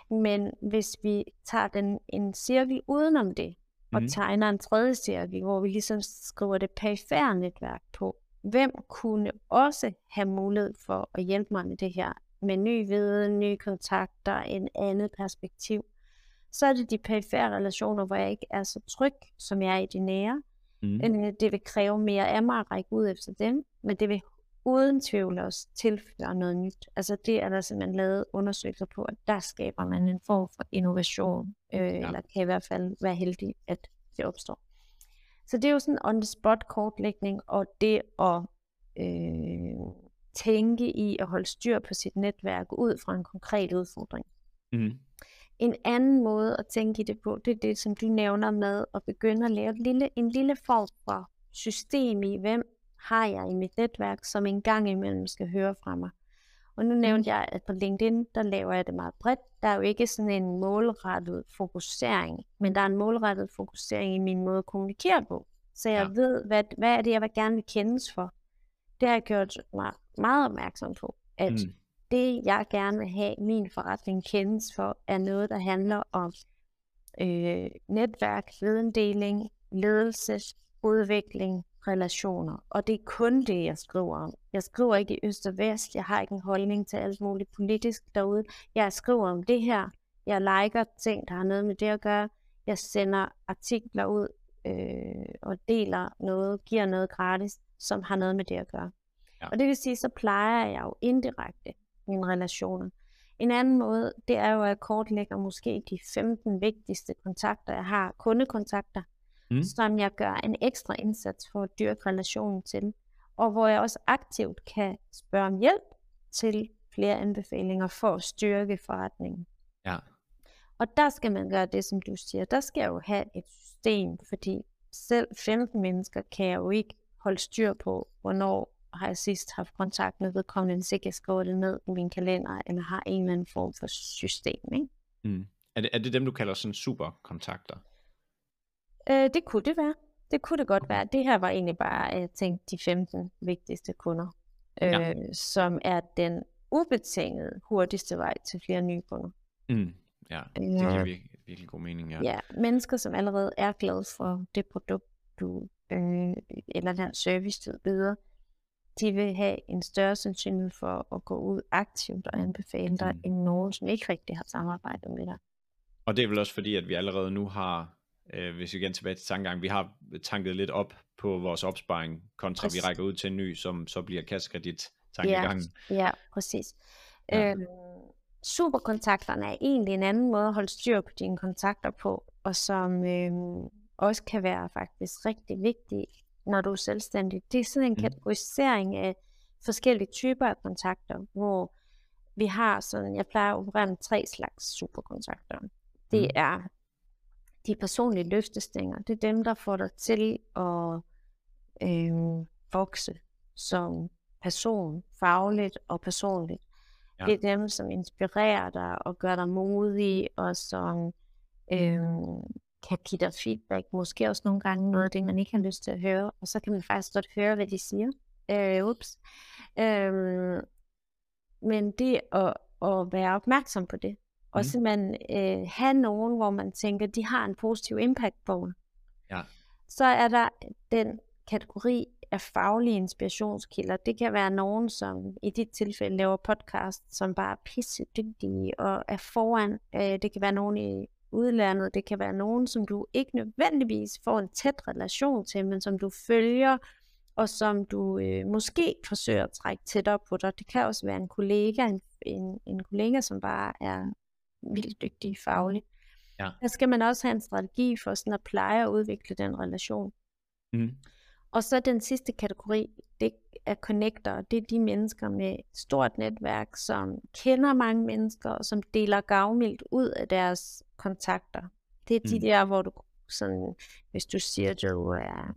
Men hvis vi tager den en cirkel udenom det, og Mhm. tegner en tredje cirkel, hvor vi ligesom skriver det perifære netværk på, hvem kunne også have mulighed for at hjælpe mig med det her, med ny viden, nye kontakter, en andet perspektiv, så er det de perifære relationer, hvor jeg ikke er så tryg, som jeg er i de nære. Mm. Det vil kræve mere af mig at række ud efter dem, men det vil uden tvivl også tilføre noget nyt. Altså det er der simpelthen lavet undersøgelser på, at der skaber man en form for innovation, øh, ja. eller kan i hvert fald være heldig, at det opstår. Så det er jo sådan en on-the-spot kortlægning, og det at øh, tænke i at holde styr på sit netværk ud fra en konkret udfordring. Mm. En anden måde at tænke i det på, det er det, som du nævner med at begynde at lave et lille, en lille form for system i, hvem har jeg i mit netværk, som en gang imellem skal høre fra mig. Og nu nævnte jeg, at på LinkedIn, der laver jeg det meget bredt. Der er jo ikke sådan en målrettet fokusering, men der er en målrettet fokusering i min måde at kommunikere på. Så jeg Ja. ved, hvad, hvad er det, jeg vil gerne vil kendes for. Det har jeg gjort mig meget opmærksom på, at Mm. mm. det, jeg gerne vil have min forretning kendes for, er noget, der handler om øh, netværk, videndeling, ledelse, udvikling, relationer. Og det er kun det, jeg skriver om. Jeg skriver ikke i øst og vest. Jeg har ikke en holdning til alt muligt politisk derude. Jeg skriver om det her. Jeg liker ting, der har noget med det at gøre. Jeg sender artikler ud øh, og deler noget, giver noget gratis, som har noget med det at gøre. Ja. Og det vil sige, så plejer jeg jo indirekte mine relationer. En anden måde, det er jo, at jeg kortlægger måske de 15 vigtigste kontakter, jeg har, kundekontakter, Mm. som jeg gør en ekstra indsats for at dyrke relationen til, og hvor jeg også aktivt kan spørge om hjælp til flere anbefalinger for at styrke forretningen. Ja. Og der skal man gøre det, som du siger. Der skal jeg jo have et system, fordi selv 15 mennesker kan jeg jo ikke holde styr på, hvornår har jeg sidst haft kontakt med vedkommende, hvis ikke jeg skriver det ned i min kalender, eller har en eller anden form for system. Ikke? Mm. Er, det, er det dem, du kalder sådan superkontakter? Øh, det kunne det være. Det kunne det godt være. Det her var egentlig bare, jeg tænkte, de 15 vigtigste kunder, øh, Ja. som er den ubetingede hurtigste vej til flere nye kunder. Mm. Ja, det giver virkelig, virkelig god mening, ja. Ja, mennesker, som allerede er glade for det produkt, du, øh, eller den service, du byder, de vil have en større sandsynlighed for at gå ud aktivt og anbefale dig, Mm. end nogen, som ikke rigtig har samarbejdet med dig. Og det er vel også fordi, at vi allerede nu har, øh, hvis vi igen tilbage til tankegang, vi har tanket lidt op på vores opsparing, kontra vi Præcis. rækker ud til en ny, som så bliver kassekredit tankegangen. Ja, præcis. Ja. Ja. Øhm, superkontakterne er egentlig en anden måde at holde styr på dine kontakter på, og som øhm, også kan være faktisk rigtig vigtig, når du er selvstændig. Det er sådan en Mm. kategorisering af forskellige typer af kontakter, hvor vi har sådan, jeg plejer at operere med tre slags superkontakter. Det Mm. er de personlige løftestænger. Det er dem, der får dig til at øhm, vokse som person, fagligt og personligt. Ja. Det er dem, som inspirerer dig og gør dig modig, og som øhm, kan give dig feedback. Måske også nogle gange noget af det, man ikke har lyst til at høre, og så kan man faktisk godt høre, hvad de siger. Øh, ups. Øhm, men det at, at være opmærksom på det, og Mm. simpelthen øh, have nogen, hvor man tænker, de har en positiv impact på mig. Ja. Så er der den kategori af faglige inspirationskilder. Det kan være nogen, som i dit tilfælde laver podcast, som bare er pisse dygtige og er foran. Øh, det kan være nogen i udlandet. Det kan være nogen, som du ikke nødvendigvis får en tæt relation til, men som du følger, og som du øh, måske forsøger at trække tættere på dig. Det kan også være en kollega, en, en, en kollega, som bare er vildt dygtig fagligt. Ja. Der skal man også have en strategi for sådan at pleje og udvikle den relation. Mm. Og så den sidste kategori, det er connector. Det er de mennesker med stort netværk, som kender mange mennesker, og som deler gavmildt ud af deres kontakter. Det er de mm. der, hvor du sådan, hvis du siger, at du er,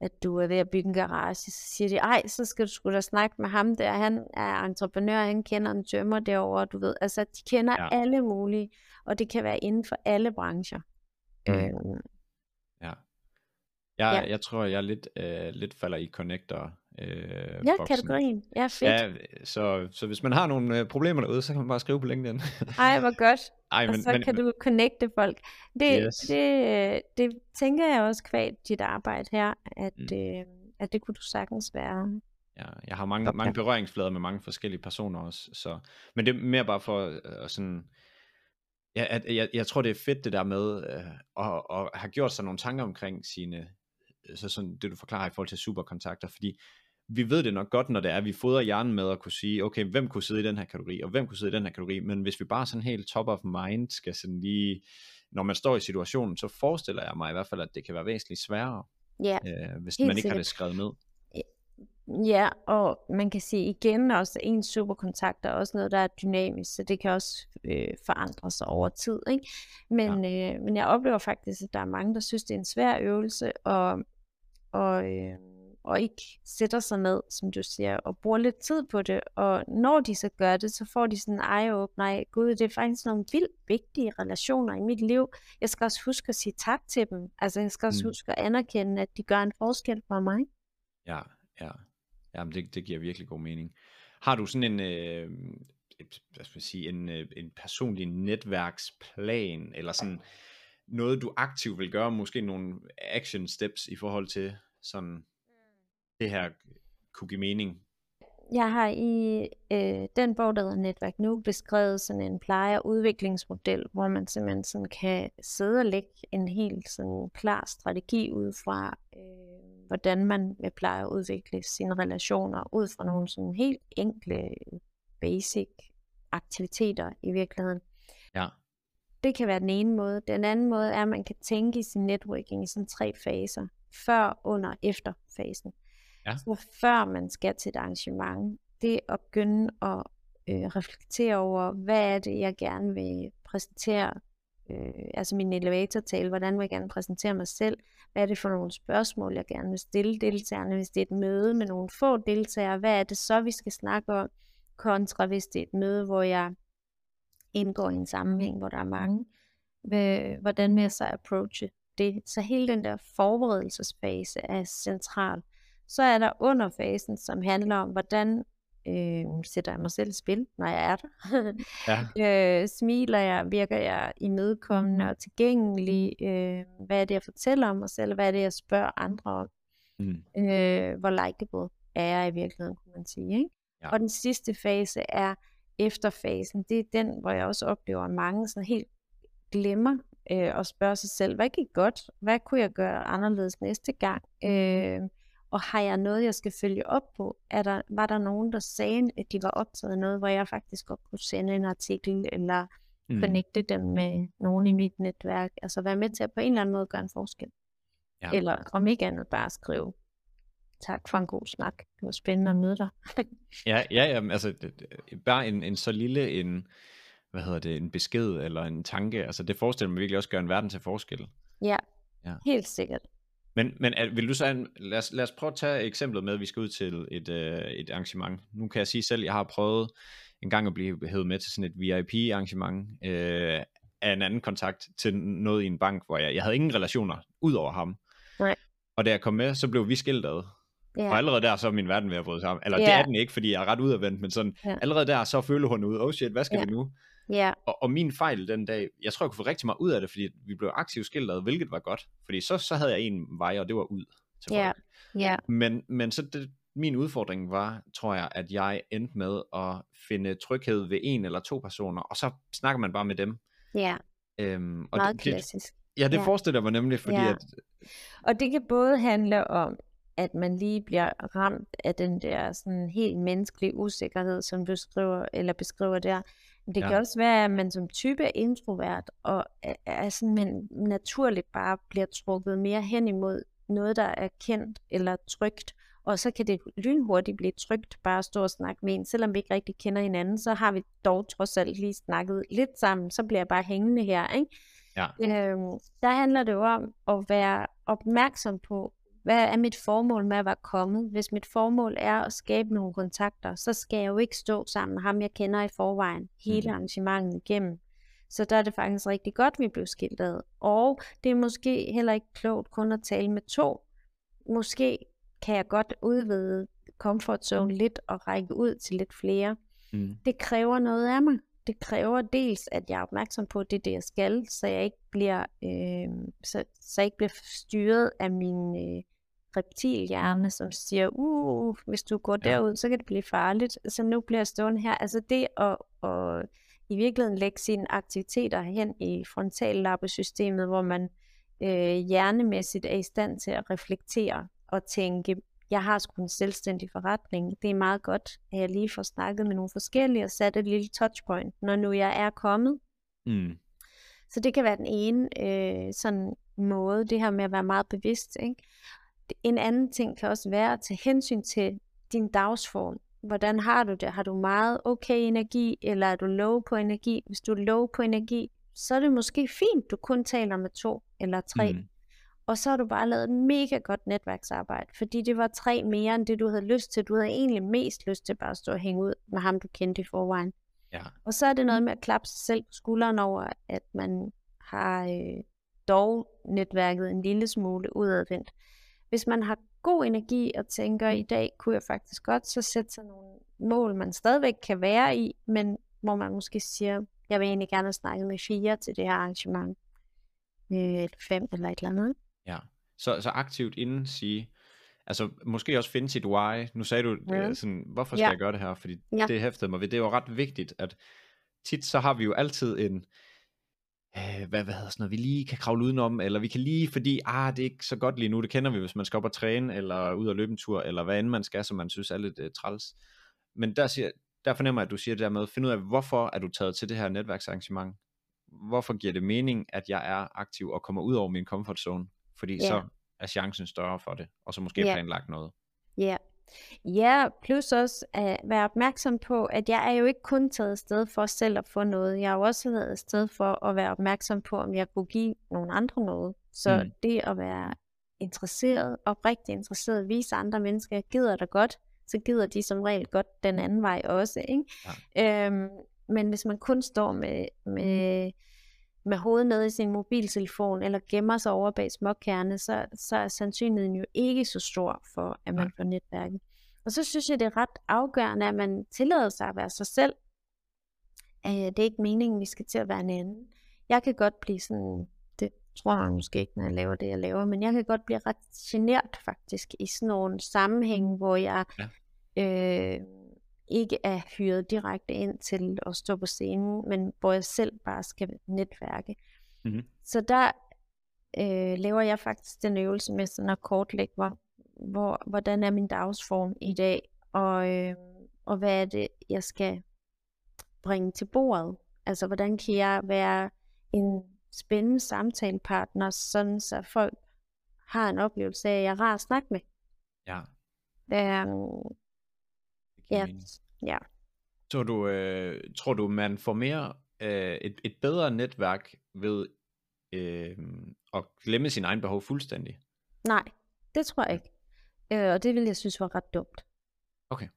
at du er ved at bygge en garage, så siger de, ej, så skal du sgu da snakke med ham der, han er entreprenør, han kender en tømmer derovre, du ved, altså de kender ja. alle mulige, og det kan være inden for alle brancher. Mm. Øhm, ja. Jeg, ja. jeg tror, jeg lidt, øh, lidt falder i connector Øh, ja, boksen. kategorien. Ja, fedt. Ja, så, så hvis man har nogle øh, problemer derude, så kan man bare skrive på LinkedIn. *laughs* Ej, hvor godt. Ej, men, og så men, kan men, du connecte folk. Det, yes. det, det tænker jeg også kvad dit arbejde her, at, mm. øh, at det kunne du sagtens være. Ja, jeg har mange, mange berøringsflader med mange forskellige personer også. Så, men det er mere bare for øh, sådan... Ja, at, jeg, jeg tror, det er fedt det der med øh, at, at have gjort sig nogle tanker omkring sine, så sådan det du forklarer i forhold til superkontakter, fordi vi ved det nok godt, når det er, at vi fodrer hjernen med at kunne sige, okay, hvem kunne sidde i den her kategori, og hvem kunne sidde i den her kategori, men hvis vi bare sådan helt top of mind skal sådan lige, når man står i situationen, så forestiller jeg mig i hvert fald, at det kan være væsentligt sværere, ja, øh, hvis man ikke sikkert. har det skrevet ned. Ja, og man kan sige igen også, at en superkontakt er også noget, der er dynamisk, så det kan også øh, forandre sig over tid. Ikke? Men, ja. øh, men jeg oplever faktisk, at der er mange, der synes, det er en svær øvelse, og, og øh, og ikke sætter sig ned, som du siger, og bruger lidt tid på det. Og når de så gør det, så får de sådan en eye nej, gud, det er faktisk nogle vildt vigtige relationer i mit liv. Jeg skal også huske at sige tak til dem. Altså, jeg skal også mm. huske at anerkende, at de gør en forskel for mig. Ja, ja. Jamen, det, det giver virkelig god mening. Har du sådan en, øh, hvad skal man sige, en, øh, en personlig netværksplan, eller sådan noget, du aktivt vil gøre, måske nogle action steps i forhold til sådan det her kunne give mening? Jeg har i øh, den bog, der hedder Netværk Nu, beskrevet sådan en pleje- og udviklingsmodel, hvor man simpelthen sådan kan sidde og lægge en helt sådan klar strategi ud fra, øh, hvordan man vil pleje at udvikle sine relationer, ud fra nogle sådan helt enkle, basic aktiviteter i virkeligheden. Ja. Det kan være den ene måde. Den anden måde er, at man kan tænke i sin networking i sådan tre faser. Før, under, efter fasen. Ja. Så før man skal til et arrangement, det at begynde at øh, reflektere over, hvad er det, jeg gerne vil præsentere, øh, altså min elevator-tale, hvordan vil jeg gerne præsentere mig selv, hvad er det for nogle spørgsmål, jeg gerne vil stille deltagerne, hvis det er et møde med nogle få deltagere, hvad er det så, vi skal snakke om, kontra hvis det er et møde, hvor jeg indgår i en sammenhæng, hvor der er mange, øh, hvordan vil jeg så approache det. Så hele den der forberedelsesfase er central. Så er der underfasen, som handler om, hvordan øh, sætter jeg mig selv i spil, når jeg er der. ja. *laughs* øh, smiler jeg, virker jeg imødekommende og tilgængelig? Øh, hvad er det, jeg fortæller om mig selv? Hvad er det, jeg spørger andre om? Mm. Øh, hvor likeable er jeg i virkeligheden, kunne man sige. Ikke? Ja. Og den sidste fase er efterfasen. Det er den, hvor jeg også oplever, at mange sådan helt glemmer øh, at spørge sig selv, hvad gik godt? Hvad kunne jeg gøre anderledes næste gang? Øh, og har jeg noget, jeg skal følge op på? Er der, var der nogen, der sagde, at de var optaget af noget, hvor jeg faktisk godt kunne sende en artikel, eller mm. connecte dem med nogen i mit netværk? Altså være med til at på en eller anden måde gøre en forskel. Ja. Eller om ikke andet bare skrive, tak for en god snak. Det var spændende at møde dig. *laughs* ja, ja, ja, altså bare en, en så lille en, hvad hedder det, en besked eller en tanke, altså det forestiller mig virkelig også gøre en verden til forskel. Ja, ja. helt sikkert. Men, men vil du så, lad os, lad os prøve at tage eksemplet med, at vi skal ud til et, øh, et arrangement. Nu kan jeg sige selv, at jeg har prøvet en gang at blive hævet med til sådan et VIP-arrangement øh, af en anden kontakt til noget i en bank, hvor jeg, jeg havde ingen relationer ud over ham. Nej. Og da jeg kom med, så blev vi skilt ad. Yeah. Og allerede der så er min verden ved at bryde sammen. Eller yeah. det er den ikke, fordi jeg er ret udadvendt, men sådan, yeah. allerede der så føler hun ud, oh shit, hvad skal yeah. vi nu? Ja. Og, og min fejl den dag, jeg tror, jeg kunne få rigtig meget ud af det, fordi vi blev aktivt skilt hvilket var godt. Fordi så, så havde jeg en vej, og det var ud til ja. Ja. Men, men så det, min udfordring var, tror jeg, at jeg endte med at finde tryghed ved en eller to personer, og så snakker man bare med dem. Ja, øhm, og meget det, klassisk. Ja, det ja. forestiller jeg mig nemlig, fordi ja. at... Og det kan både handle om, at man lige bliver ramt af den der sådan helt menneskelige usikkerhed, som du skriver eller beskriver der, det ja. kan også være, at man som type er introvert, og er, er sådan, man naturligt bare bliver trukket mere hen imod noget, der er kendt eller trygt, og så kan det lynhurtigt blive trygt bare at stå og snakke med en. Selvom vi ikke rigtig kender hinanden, så har vi dog trods alt lige snakket lidt sammen, så bliver jeg bare hængende her. Ikke? Ja. Øhm, der handler det jo om at være opmærksom på, hvad er mit formål med at være kommet? Hvis mit formål er at skabe nogle kontakter, så skal jeg jo ikke stå sammen med ham, jeg kender i forvejen, hele mm. arrangementet igennem. Så der er det faktisk rigtig godt, vi blev skilt ad. Og det er måske heller ikke klogt kun at tale med to. Måske kan jeg godt udvide comfort zone mm. lidt og række ud til lidt flere. Mm. Det kræver noget af mig. Det kræver dels, at jeg er opmærksom på, det det, jeg skal, så jeg ikke bliver, øh, så, så jeg ikke bliver styret af min øh, reptilhjerne, som siger, uh, hvis du går ja. derud, så kan det blive farligt. Så nu bliver stående her. Altså det at, at i virkeligheden lægge sine aktiviteter hen i frontallappesystemet, hvor man øh, hjernemæssigt er i stand til at reflektere og tænke, jeg har sgu en selvstændig forretning. Det er meget godt, at jeg lige får snakket med nogle forskellige og sat et lille touchpoint, når nu jeg er kommet. Mm. Så det kan være den ene øh, sådan måde, det her med at være meget bevidst. Ikke? En anden ting kan også være at tage hensyn til din dagsform. Hvordan har du det? Har du meget okay energi, eller er du low på energi? Hvis du er low på energi, så er det måske fint, du kun taler med to eller tre. Mm. Og så har du bare lavet et mega godt netværksarbejde, fordi det var tre mere end det, du havde lyst til. Du havde egentlig mest lyst til bare at stå og hænge ud med ham, du kendte i forvejen. Ja. Og så er det noget med at klappe sig selv på skulderen over, at man har øh, dog netværket en lille smule udadvendt. Hvis man har god energi og tænker, i dag kunne jeg faktisk godt så sætte sig nogle mål, man stadigvæk kan være i, men hvor man måske siger, jeg vil egentlig gerne snakke med fire til det her arrangement, øh, eller fem eller et eller andet. Ja, så, så aktivt inden sige, altså måske også finde sit why. Nu sagde du mm. sådan, hvorfor skal ja. jeg gøre det her? Fordi ja. det hæftede mig ved. Det er jo ret vigtigt, at tit så har vi jo altid en, øh, hvad, hvad hedder sådan noget, vi lige kan kravle udenom, eller vi kan lige, fordi, ah, det er ikke så godt lige nu, det kender vi, hvis man skal op og træne, eller ud og løbe en tur, eller hvad end man skal, som man synes er lidt uh, træls. Men der, siger, der fornemmer jeg, at du siger det der med, find ud af, hvorfor er du taget til det her netværksarrangement? Hvorfor giver det mening, at jeg er aktiv og kommer ud over min comfort zone? Fordi yeah. så er chancen større for det, og så måske yeah. planlagt noget. Ja, plus også at være opmærksom på, at jeg er jo ikke kun taget sted for selv at få noget. Jeg har jo også været sted for at være opmærksom på, om jeg kunne give nogle andre noget. Så mm. det at være interesseret, oprigtigt interesseret, vise andre mennesker, jeg gider dig godt, så gider de som regel godt den anden vej også. Ikke? Ja. Øhm, men hvis man kun står med, med med hovedet nede i sin mobiltelefon, eller gemmer sig over bag småkerne, så, så er sandsynligheden jo ikke så stor for, at man får netværket. Og så synes jeg, det er ret afgørende, at man tillader sig at være sig selv. Øh, det er ikke meningen, vi skal til at være en anden. Jeg kan godt blive sådan, det tror jeg måske ikke, når jeg laver det, jeg laver, men jeg kan godt blive ret genert faktisk i sådan nogle sammenhænge, hvor jeg ja. øh, ikke er hyret direkte ind til at stå på scenen, men hvor jeg selv bare skal netværke. Mm-hmm. Så der øh, laver jeg faktisk den øvelse med sådan at kortlægge, hvor, hvor, hvordan er min dagsform i dag, og, øh, og hvad er det, jeg skal bringe til bordet. Altså, hvordan kan jeg være en spændende samtalepartner, sådan så folk har en oplevelse af, at jeg er rar at snakke med. Ja. Um, Ja. ja. Tror du, øh, tror du, man får mere øh, et, et bedre netværk ved øh, at glemme sin egen behov fuldstændig? Nej, det tror jeg ikke. Øh, og det vil jeg synes var ret dumt. Okay.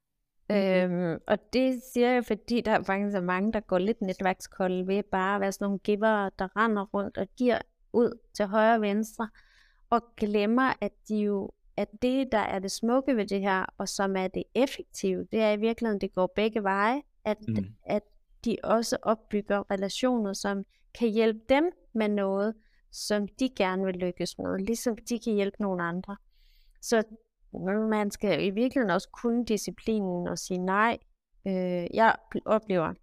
Øhm, og det siger jeg, fordi der faktisk er mange, der går lidt netværkskolde ved bare at være sådan nogle giver, der render rundt og giver ud til højre og venstre, og glemmer, at de jo at det, der er det smukke ved det her, og som er det effektive, det er i virkeligheden, det går begge veje, at, mm. at de også opbygger relationer, som kan hjælpe dem med noget, som de gerne vil lykkes med, ligesom de kan hjælpe nogle andre. Så man skal i virkeligheden også kunne disciplinen og sige nej. Øh, jeg oplever,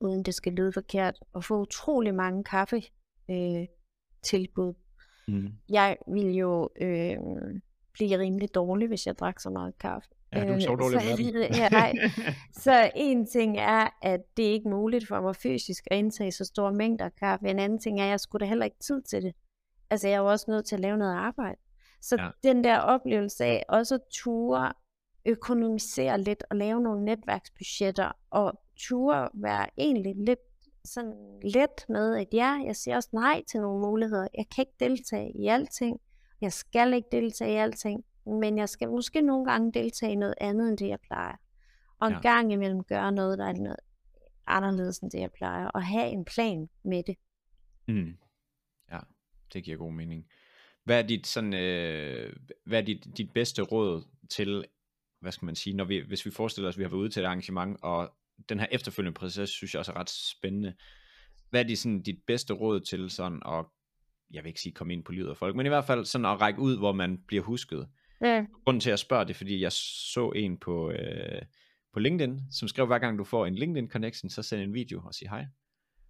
uden det skal lyde forkert, at få utrolig mange kaffe øh, tilbud. Mm. Jeg vil jo øh, blive rimelig dårlig, hvis jeg drak så meget kaffe. Ja, du er så øh, dårlig med ja, nej. Så en ting er, at det er ikke muligt for mig fysisk at indtage så store mængder kaffe. En anden ting er, at jeg skulle da heller ikke tid til det. Altså, jeg er jo også nødt til at lave noget arbejde. Så Ja. den der oplevelse af også at ture økonomisere lidt og lave nogle netværksbudgetter og ture være egentlig lidt sådan let med, at ja, jeg siger også nej til nogle muligheder. Jeg kan ikke deltage i alting. Jeg skal ikke deltage i alting. Men jeg skal måske nogle gange deltage i noget andet, end det jeg plejer. Og en Ja. gang imellem gøre noget, der er noget anderledes, end det jeg plejer. Og have en plan med det. Mm. Ja, det giver god mening. Hvad er dit sådan, øh, hvad er dit, dit bedste råd til, hvad skal man sige, når vi, hvis vi forestiller os, at vi har været ude til et arrangement, og den her efterfølgende proces, synes jeg også er ret spændende. Hvad er dit, sådan, dit bedste råd til sådan at, jeg vil ikke sige komme ind på livet af folk, men i hvert fald sådan at række ud, hvor man bliver husket. Ja. Grunden til at jeg spørger det, fordi jeg så en på, øh, på LinkedIn, som skrev, hver gang du får en LinkedIn connection, så send en video og sig hej.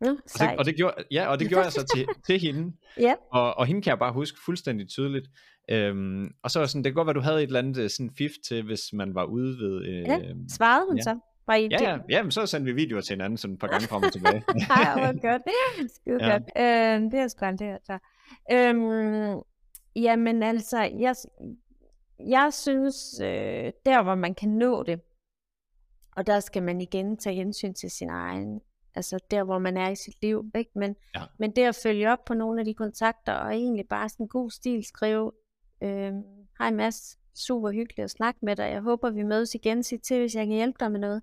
Nå, Og det, og det gjorde, ja, og det gjorde jeg så til, *laughs* til hende. Ja. Og, og hende kan jeg bare huske fuldstændig tydeligt. Øhm, og så var sådan, det kan godt være, du havde et eller andet øh, sådan fif til, hvis man var ude ved... Øh, Ja, Svarede hun ja. så? Var I ja, ja, ja, men så sendte vi videoer til hinanden sådan et par gange frem og tilbage. *laughs* Ej, hvor godt. *laughs* Skide Ja. godt. Øh, det er sgu aldrig hørt så. Øhm, jamen altså, jeg, jeg synes, øh, der hvor man kan nå det, og der skal man igen tage hensyn til sin egen, altså der hvor man er i sit liv, ikke? Men, Ja. men det at følge op på nogle af de kontakter, og egentlig bare sådan en god stil skrive, øh, hej Mads, super hyggeligt at snakke med dig, jeg håber vi mødes igen, sig til, hvis jeg kan hjælpe dig med noget.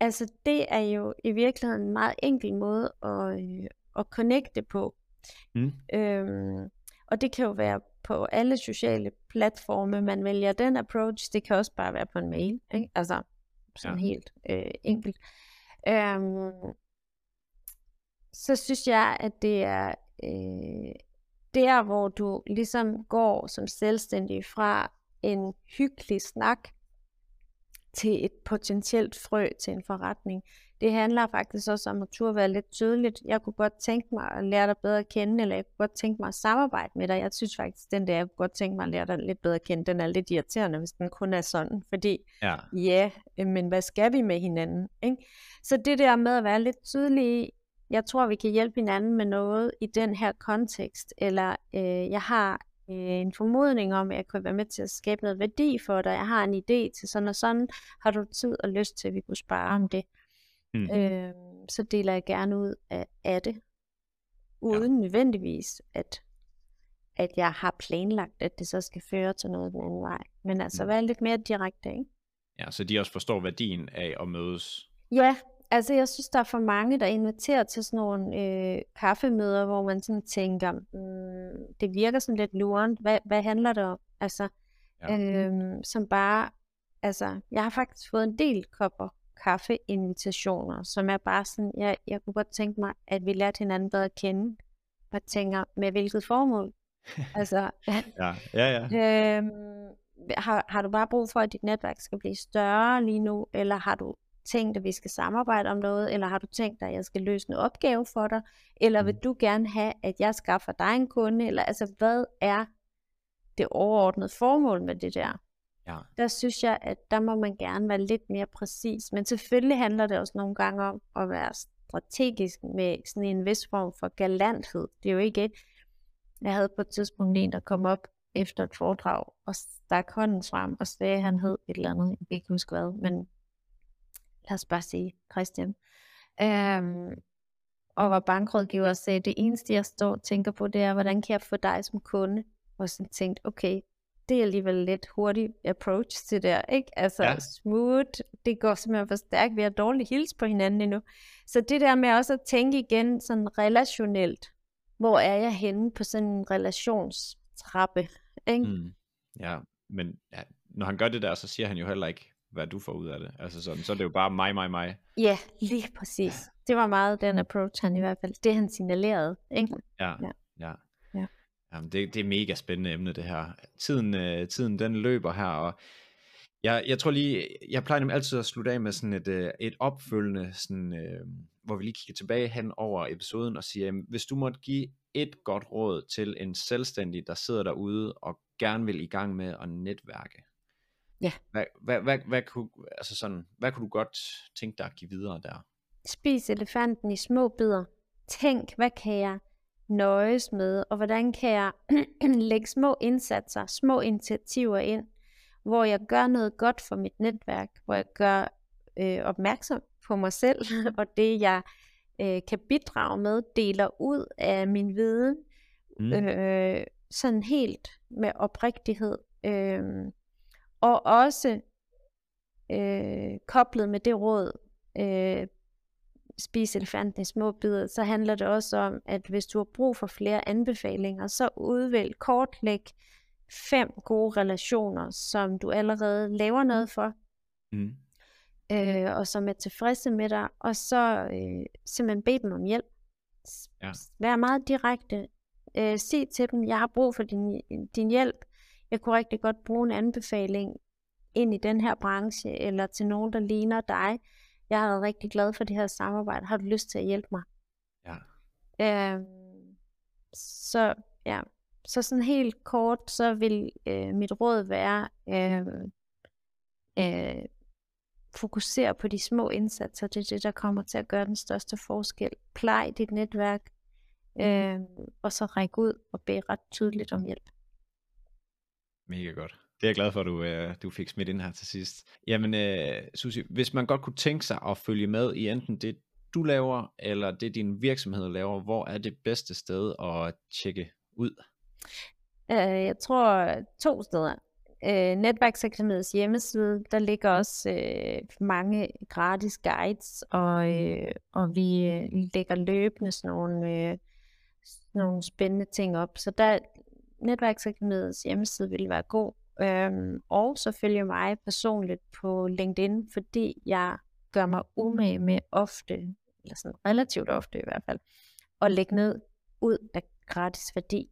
Altså det er jo i virkeligheden en meget enkel måde at, øh, at connecte på. Mm. Øhm, og det kan jo være på alle sociale platforme, man vælger den approach. Det kan også bare være på en mail. Ikke? Altså sådan Ja. ja. helt øh, enkelt. Øhm, så synes jeg, at det er øh, der, hvor du ligesom går som selvstændig fra en hyggelig snak til et potentielt frø til en forretning. Det handler faktisk også om at turde være lidt tydeligt. Jeg kunne godt tænke mig at lære dig bedre at kende, eller jeg kunne godt tænke mig at samarbejde med dig. Jeg synes faktisk, den der, jeg kunne godt tænke mig at lære dig lidt bedre at kende, den er lidt irriterende, hvis den kun er sådan. Fordi Ja, ja, øh, men hvad skal vi med hinanden? Ikke? Så det der med at være lidt tydelig jeg tror, vi kan hjælpe hinanden med noget i den her kontekst, eller øh, jeg har øh, en formodning om, at jeg kan være med til at skabe noget værdi for dig, jeg har en idé til sådan og sådan, har du tid og lyst til, at vi kunne spare om det? Mm. Øh, så deler jeg gerne ud af, af det, uden ja. nødvendigvis, at, at jeg har planlagt, at det så skal føre til noget den anden vej. Men altså Mm. være lidt mere direkte, ikke? ja, så de også forstår værdien af at mødes. Ja, altså jeg synes, der er for mange, der inviterer til sådan nogle øh, kaffemøder, hvor man sådan tænker, mm, det virker sådan lidt lurent. Hvad, hvad handler det om? Altså, Ja. øhm, som bare, altså, jeg har faktisk fået en del kopper kaffeinvitationer, som er bare sådan, jeg, jeg kunne godt tænke mig, at vi lærte hinanden bedre at kende. Og tænker, med hvilket formål? altså, *laughs* Ja, ja, ja. *laughs* Øhm, har, har du bare brug for, at dit netværk skal blive større lige nu, eller har du tænkt, at vi skal samarbejde om noget, eller har du tænkt dig, at jeg skal løse en opgave for dig, eller vil Mm. du gerne have, at jeg skaffer dig en kunde, eller altså, hvad er det overordnede formål med det der? ja. Der synes jeg, at der må man gerne være lidt mere præcis, men selvfølgelig handler det også nogle gange om at være strategisk med sådan en vis form for galanthed. Det er jo ikke jeg havde på et tidspunkt en, der kom op efter et foredrag og stak hånden frem og sagde, at han hed et eller andet. Jeg kan ikke huske hvad, men lad os bare sige Christian. Øhm, og var bankrådgiver og sagde, det eneste jeg står og tænker på, det er, hvordan kan jeg få dig som kunde? Og så tænkte, okay, det er alligevel lidt hurtig approach til der, ikke? Altså Ja. smooth, det går simpelthen for stærkt, vi har dårligt hils på hinanden endnu. Så det der med også at tænke igen sådan relationelt, hvor er jeg henne på sådan en relationstrappe, ikke? Mm. Ja, men ja, når han gør det der, så siger han jo heller ikke, hvad du får ud af det. Altså sådan, så er det jo bare mig, mig, mig. Ja, lige præcis. Det var meget den approach, han i hvert fald, det han signalerede, ikke? Ja, Ja. ja. Ja. Jamen, det, det er mega spændende emne, det her. Tiden, øh, tiden den løber her, og jeg, jeg tror lige, jeg plejer nemlig altid at slutte af med sådan et, øh, et opfølgende, sådan, øh, hvor vi lige kigger tilbage hen over episoden og siger, jamen, hvis du måtte give et godt råd til en selvstændig, der sidder derude og gerne vil i gang med at netværke, Ja. hvad, hvad, hvad, hvad, kunne, altså sådan, hvad kunne du godt tænke dig at give videre der? Spis elefanten i små bidder. Tænk, hvad kan jeg nøjes med, og hvordan kan jeg *clears throat* lægge små indsatser, små initiativer ind, hvor jeg gør noget godt for mit netværk, hvor jeg gør øh, opmærksom på mig selv, *laughs* og det jeg øh, kan bidrage med, deler ud af min viden, mm. øh, sådan helt med oprigtighed, øh, og også øh, koblet med det råd, øh, spise elefanten i små bidder, så handler det også om, at hvis du har brug for flere anbefalinger, så udvælg kortlæg fem gode relationer, som du allerede laver noget for, mm. øh, og som er tilfredse med dig, og så øh, simpelthen bede dem om hjælp. Ja. Vær meget direkte. Øh, sig til dem, jeg har brug for din, din hjælp. Jeg kunne rigtig godt bruge en anbefaling ind i den her branche, eller til nogen, der ligner dig. Jeg har været rigtig glad for det her samarbejde. Har du lyst til at hjælpe mig? Ja. Øh, så ja, så sådan helt kort, så vil øh, mit råd være, øh, øh, fokusere på de små indsatser. Det er det, der kommer til at gøre den største forskel. Plej dit netværk, øh, og så række ud og bede ret tydeligt om hjælp. Mega godt. Det er jeg glad for, at du, øh, du fik smidt ind her til sidst. Jamen, øh, Susi, hvis man godt kunne tænke sig at følge med i enten det, du laver, eller det din virksomhed laver, hvor er det bedste sted at tjekke ud? Uh, jeg tror to steder. Uh, Netværksakademiets hjemmeside, der ligger også uh, mange gratis guides, og, uh, og vi uh, lægger løbende sådan nogle, uh, sådan nogle spændende ting op. Så der Netværksakademiets hjemmeside vil være god. Øhm, og så følger mig personligt på LinkedIn, fordi jeg gør mig umage med ofte, eller sådan relativt ofte i hvert fald, at lægge ned ud af gratis værdi.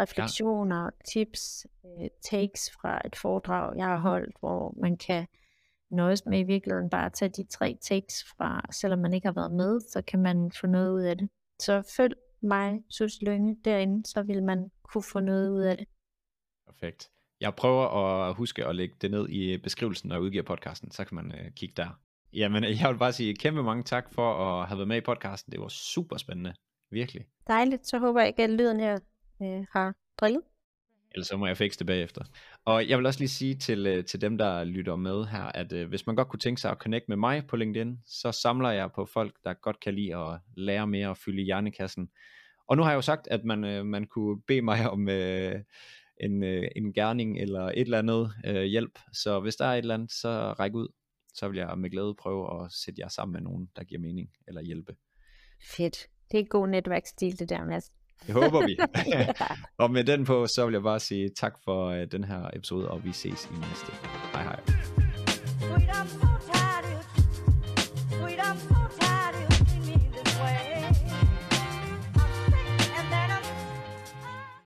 Refleksioner, ja. tips, øh, takes fra et foredrag, jeg har holdt, hvor man kan nøjes med i virkeligheden bare at tage de tre takes fra, selvom man ikke har været med, så kan man få noget ud af det. Så følg mig, Sus Lønge, derinde, så vil man kunne få noget ud af det. Perfekt. Jeg prøver at huske at lægge det ned i beskrivelsen, når jeg udgiver podcasten, så kan man øh, kigge der. Jamen, *laughs* jeg vil bare sige kæmpe mange tak for at have været med i podcasten. Det var super spændende. Virkelig. Dejligt. Så håber jeg ikke, at lyden her øh, har drillet. Ellers så må jeg fikse det bagefter. Og jeg vil også lige sige til, øh, til dem, der lytter med her, at øh, hvis man godt kunne tænke sig at connect med mig på LinkedIn, så samler jeg på folk, der godt kan lide at lære mere og fylde hjernekassen. Og nu har jeg jo sagt, at man, øh, man kunne bede mig om... Øh, en, øh, en gerning eller et eller andet øh, hjælp. Så hvis der er et eller andet, så ræk ud. Så vil jeg med glæde prøve at sætte jer sammen med nogen, der giver mening eller hjælpe. Fedt. Det er god netværksstil, det der, Mads. Det håber vi. *laughs* *laughs* og med den på, så vil jeg bare sige tak for uh, den her episode, og vi ses i næste. Hej hej.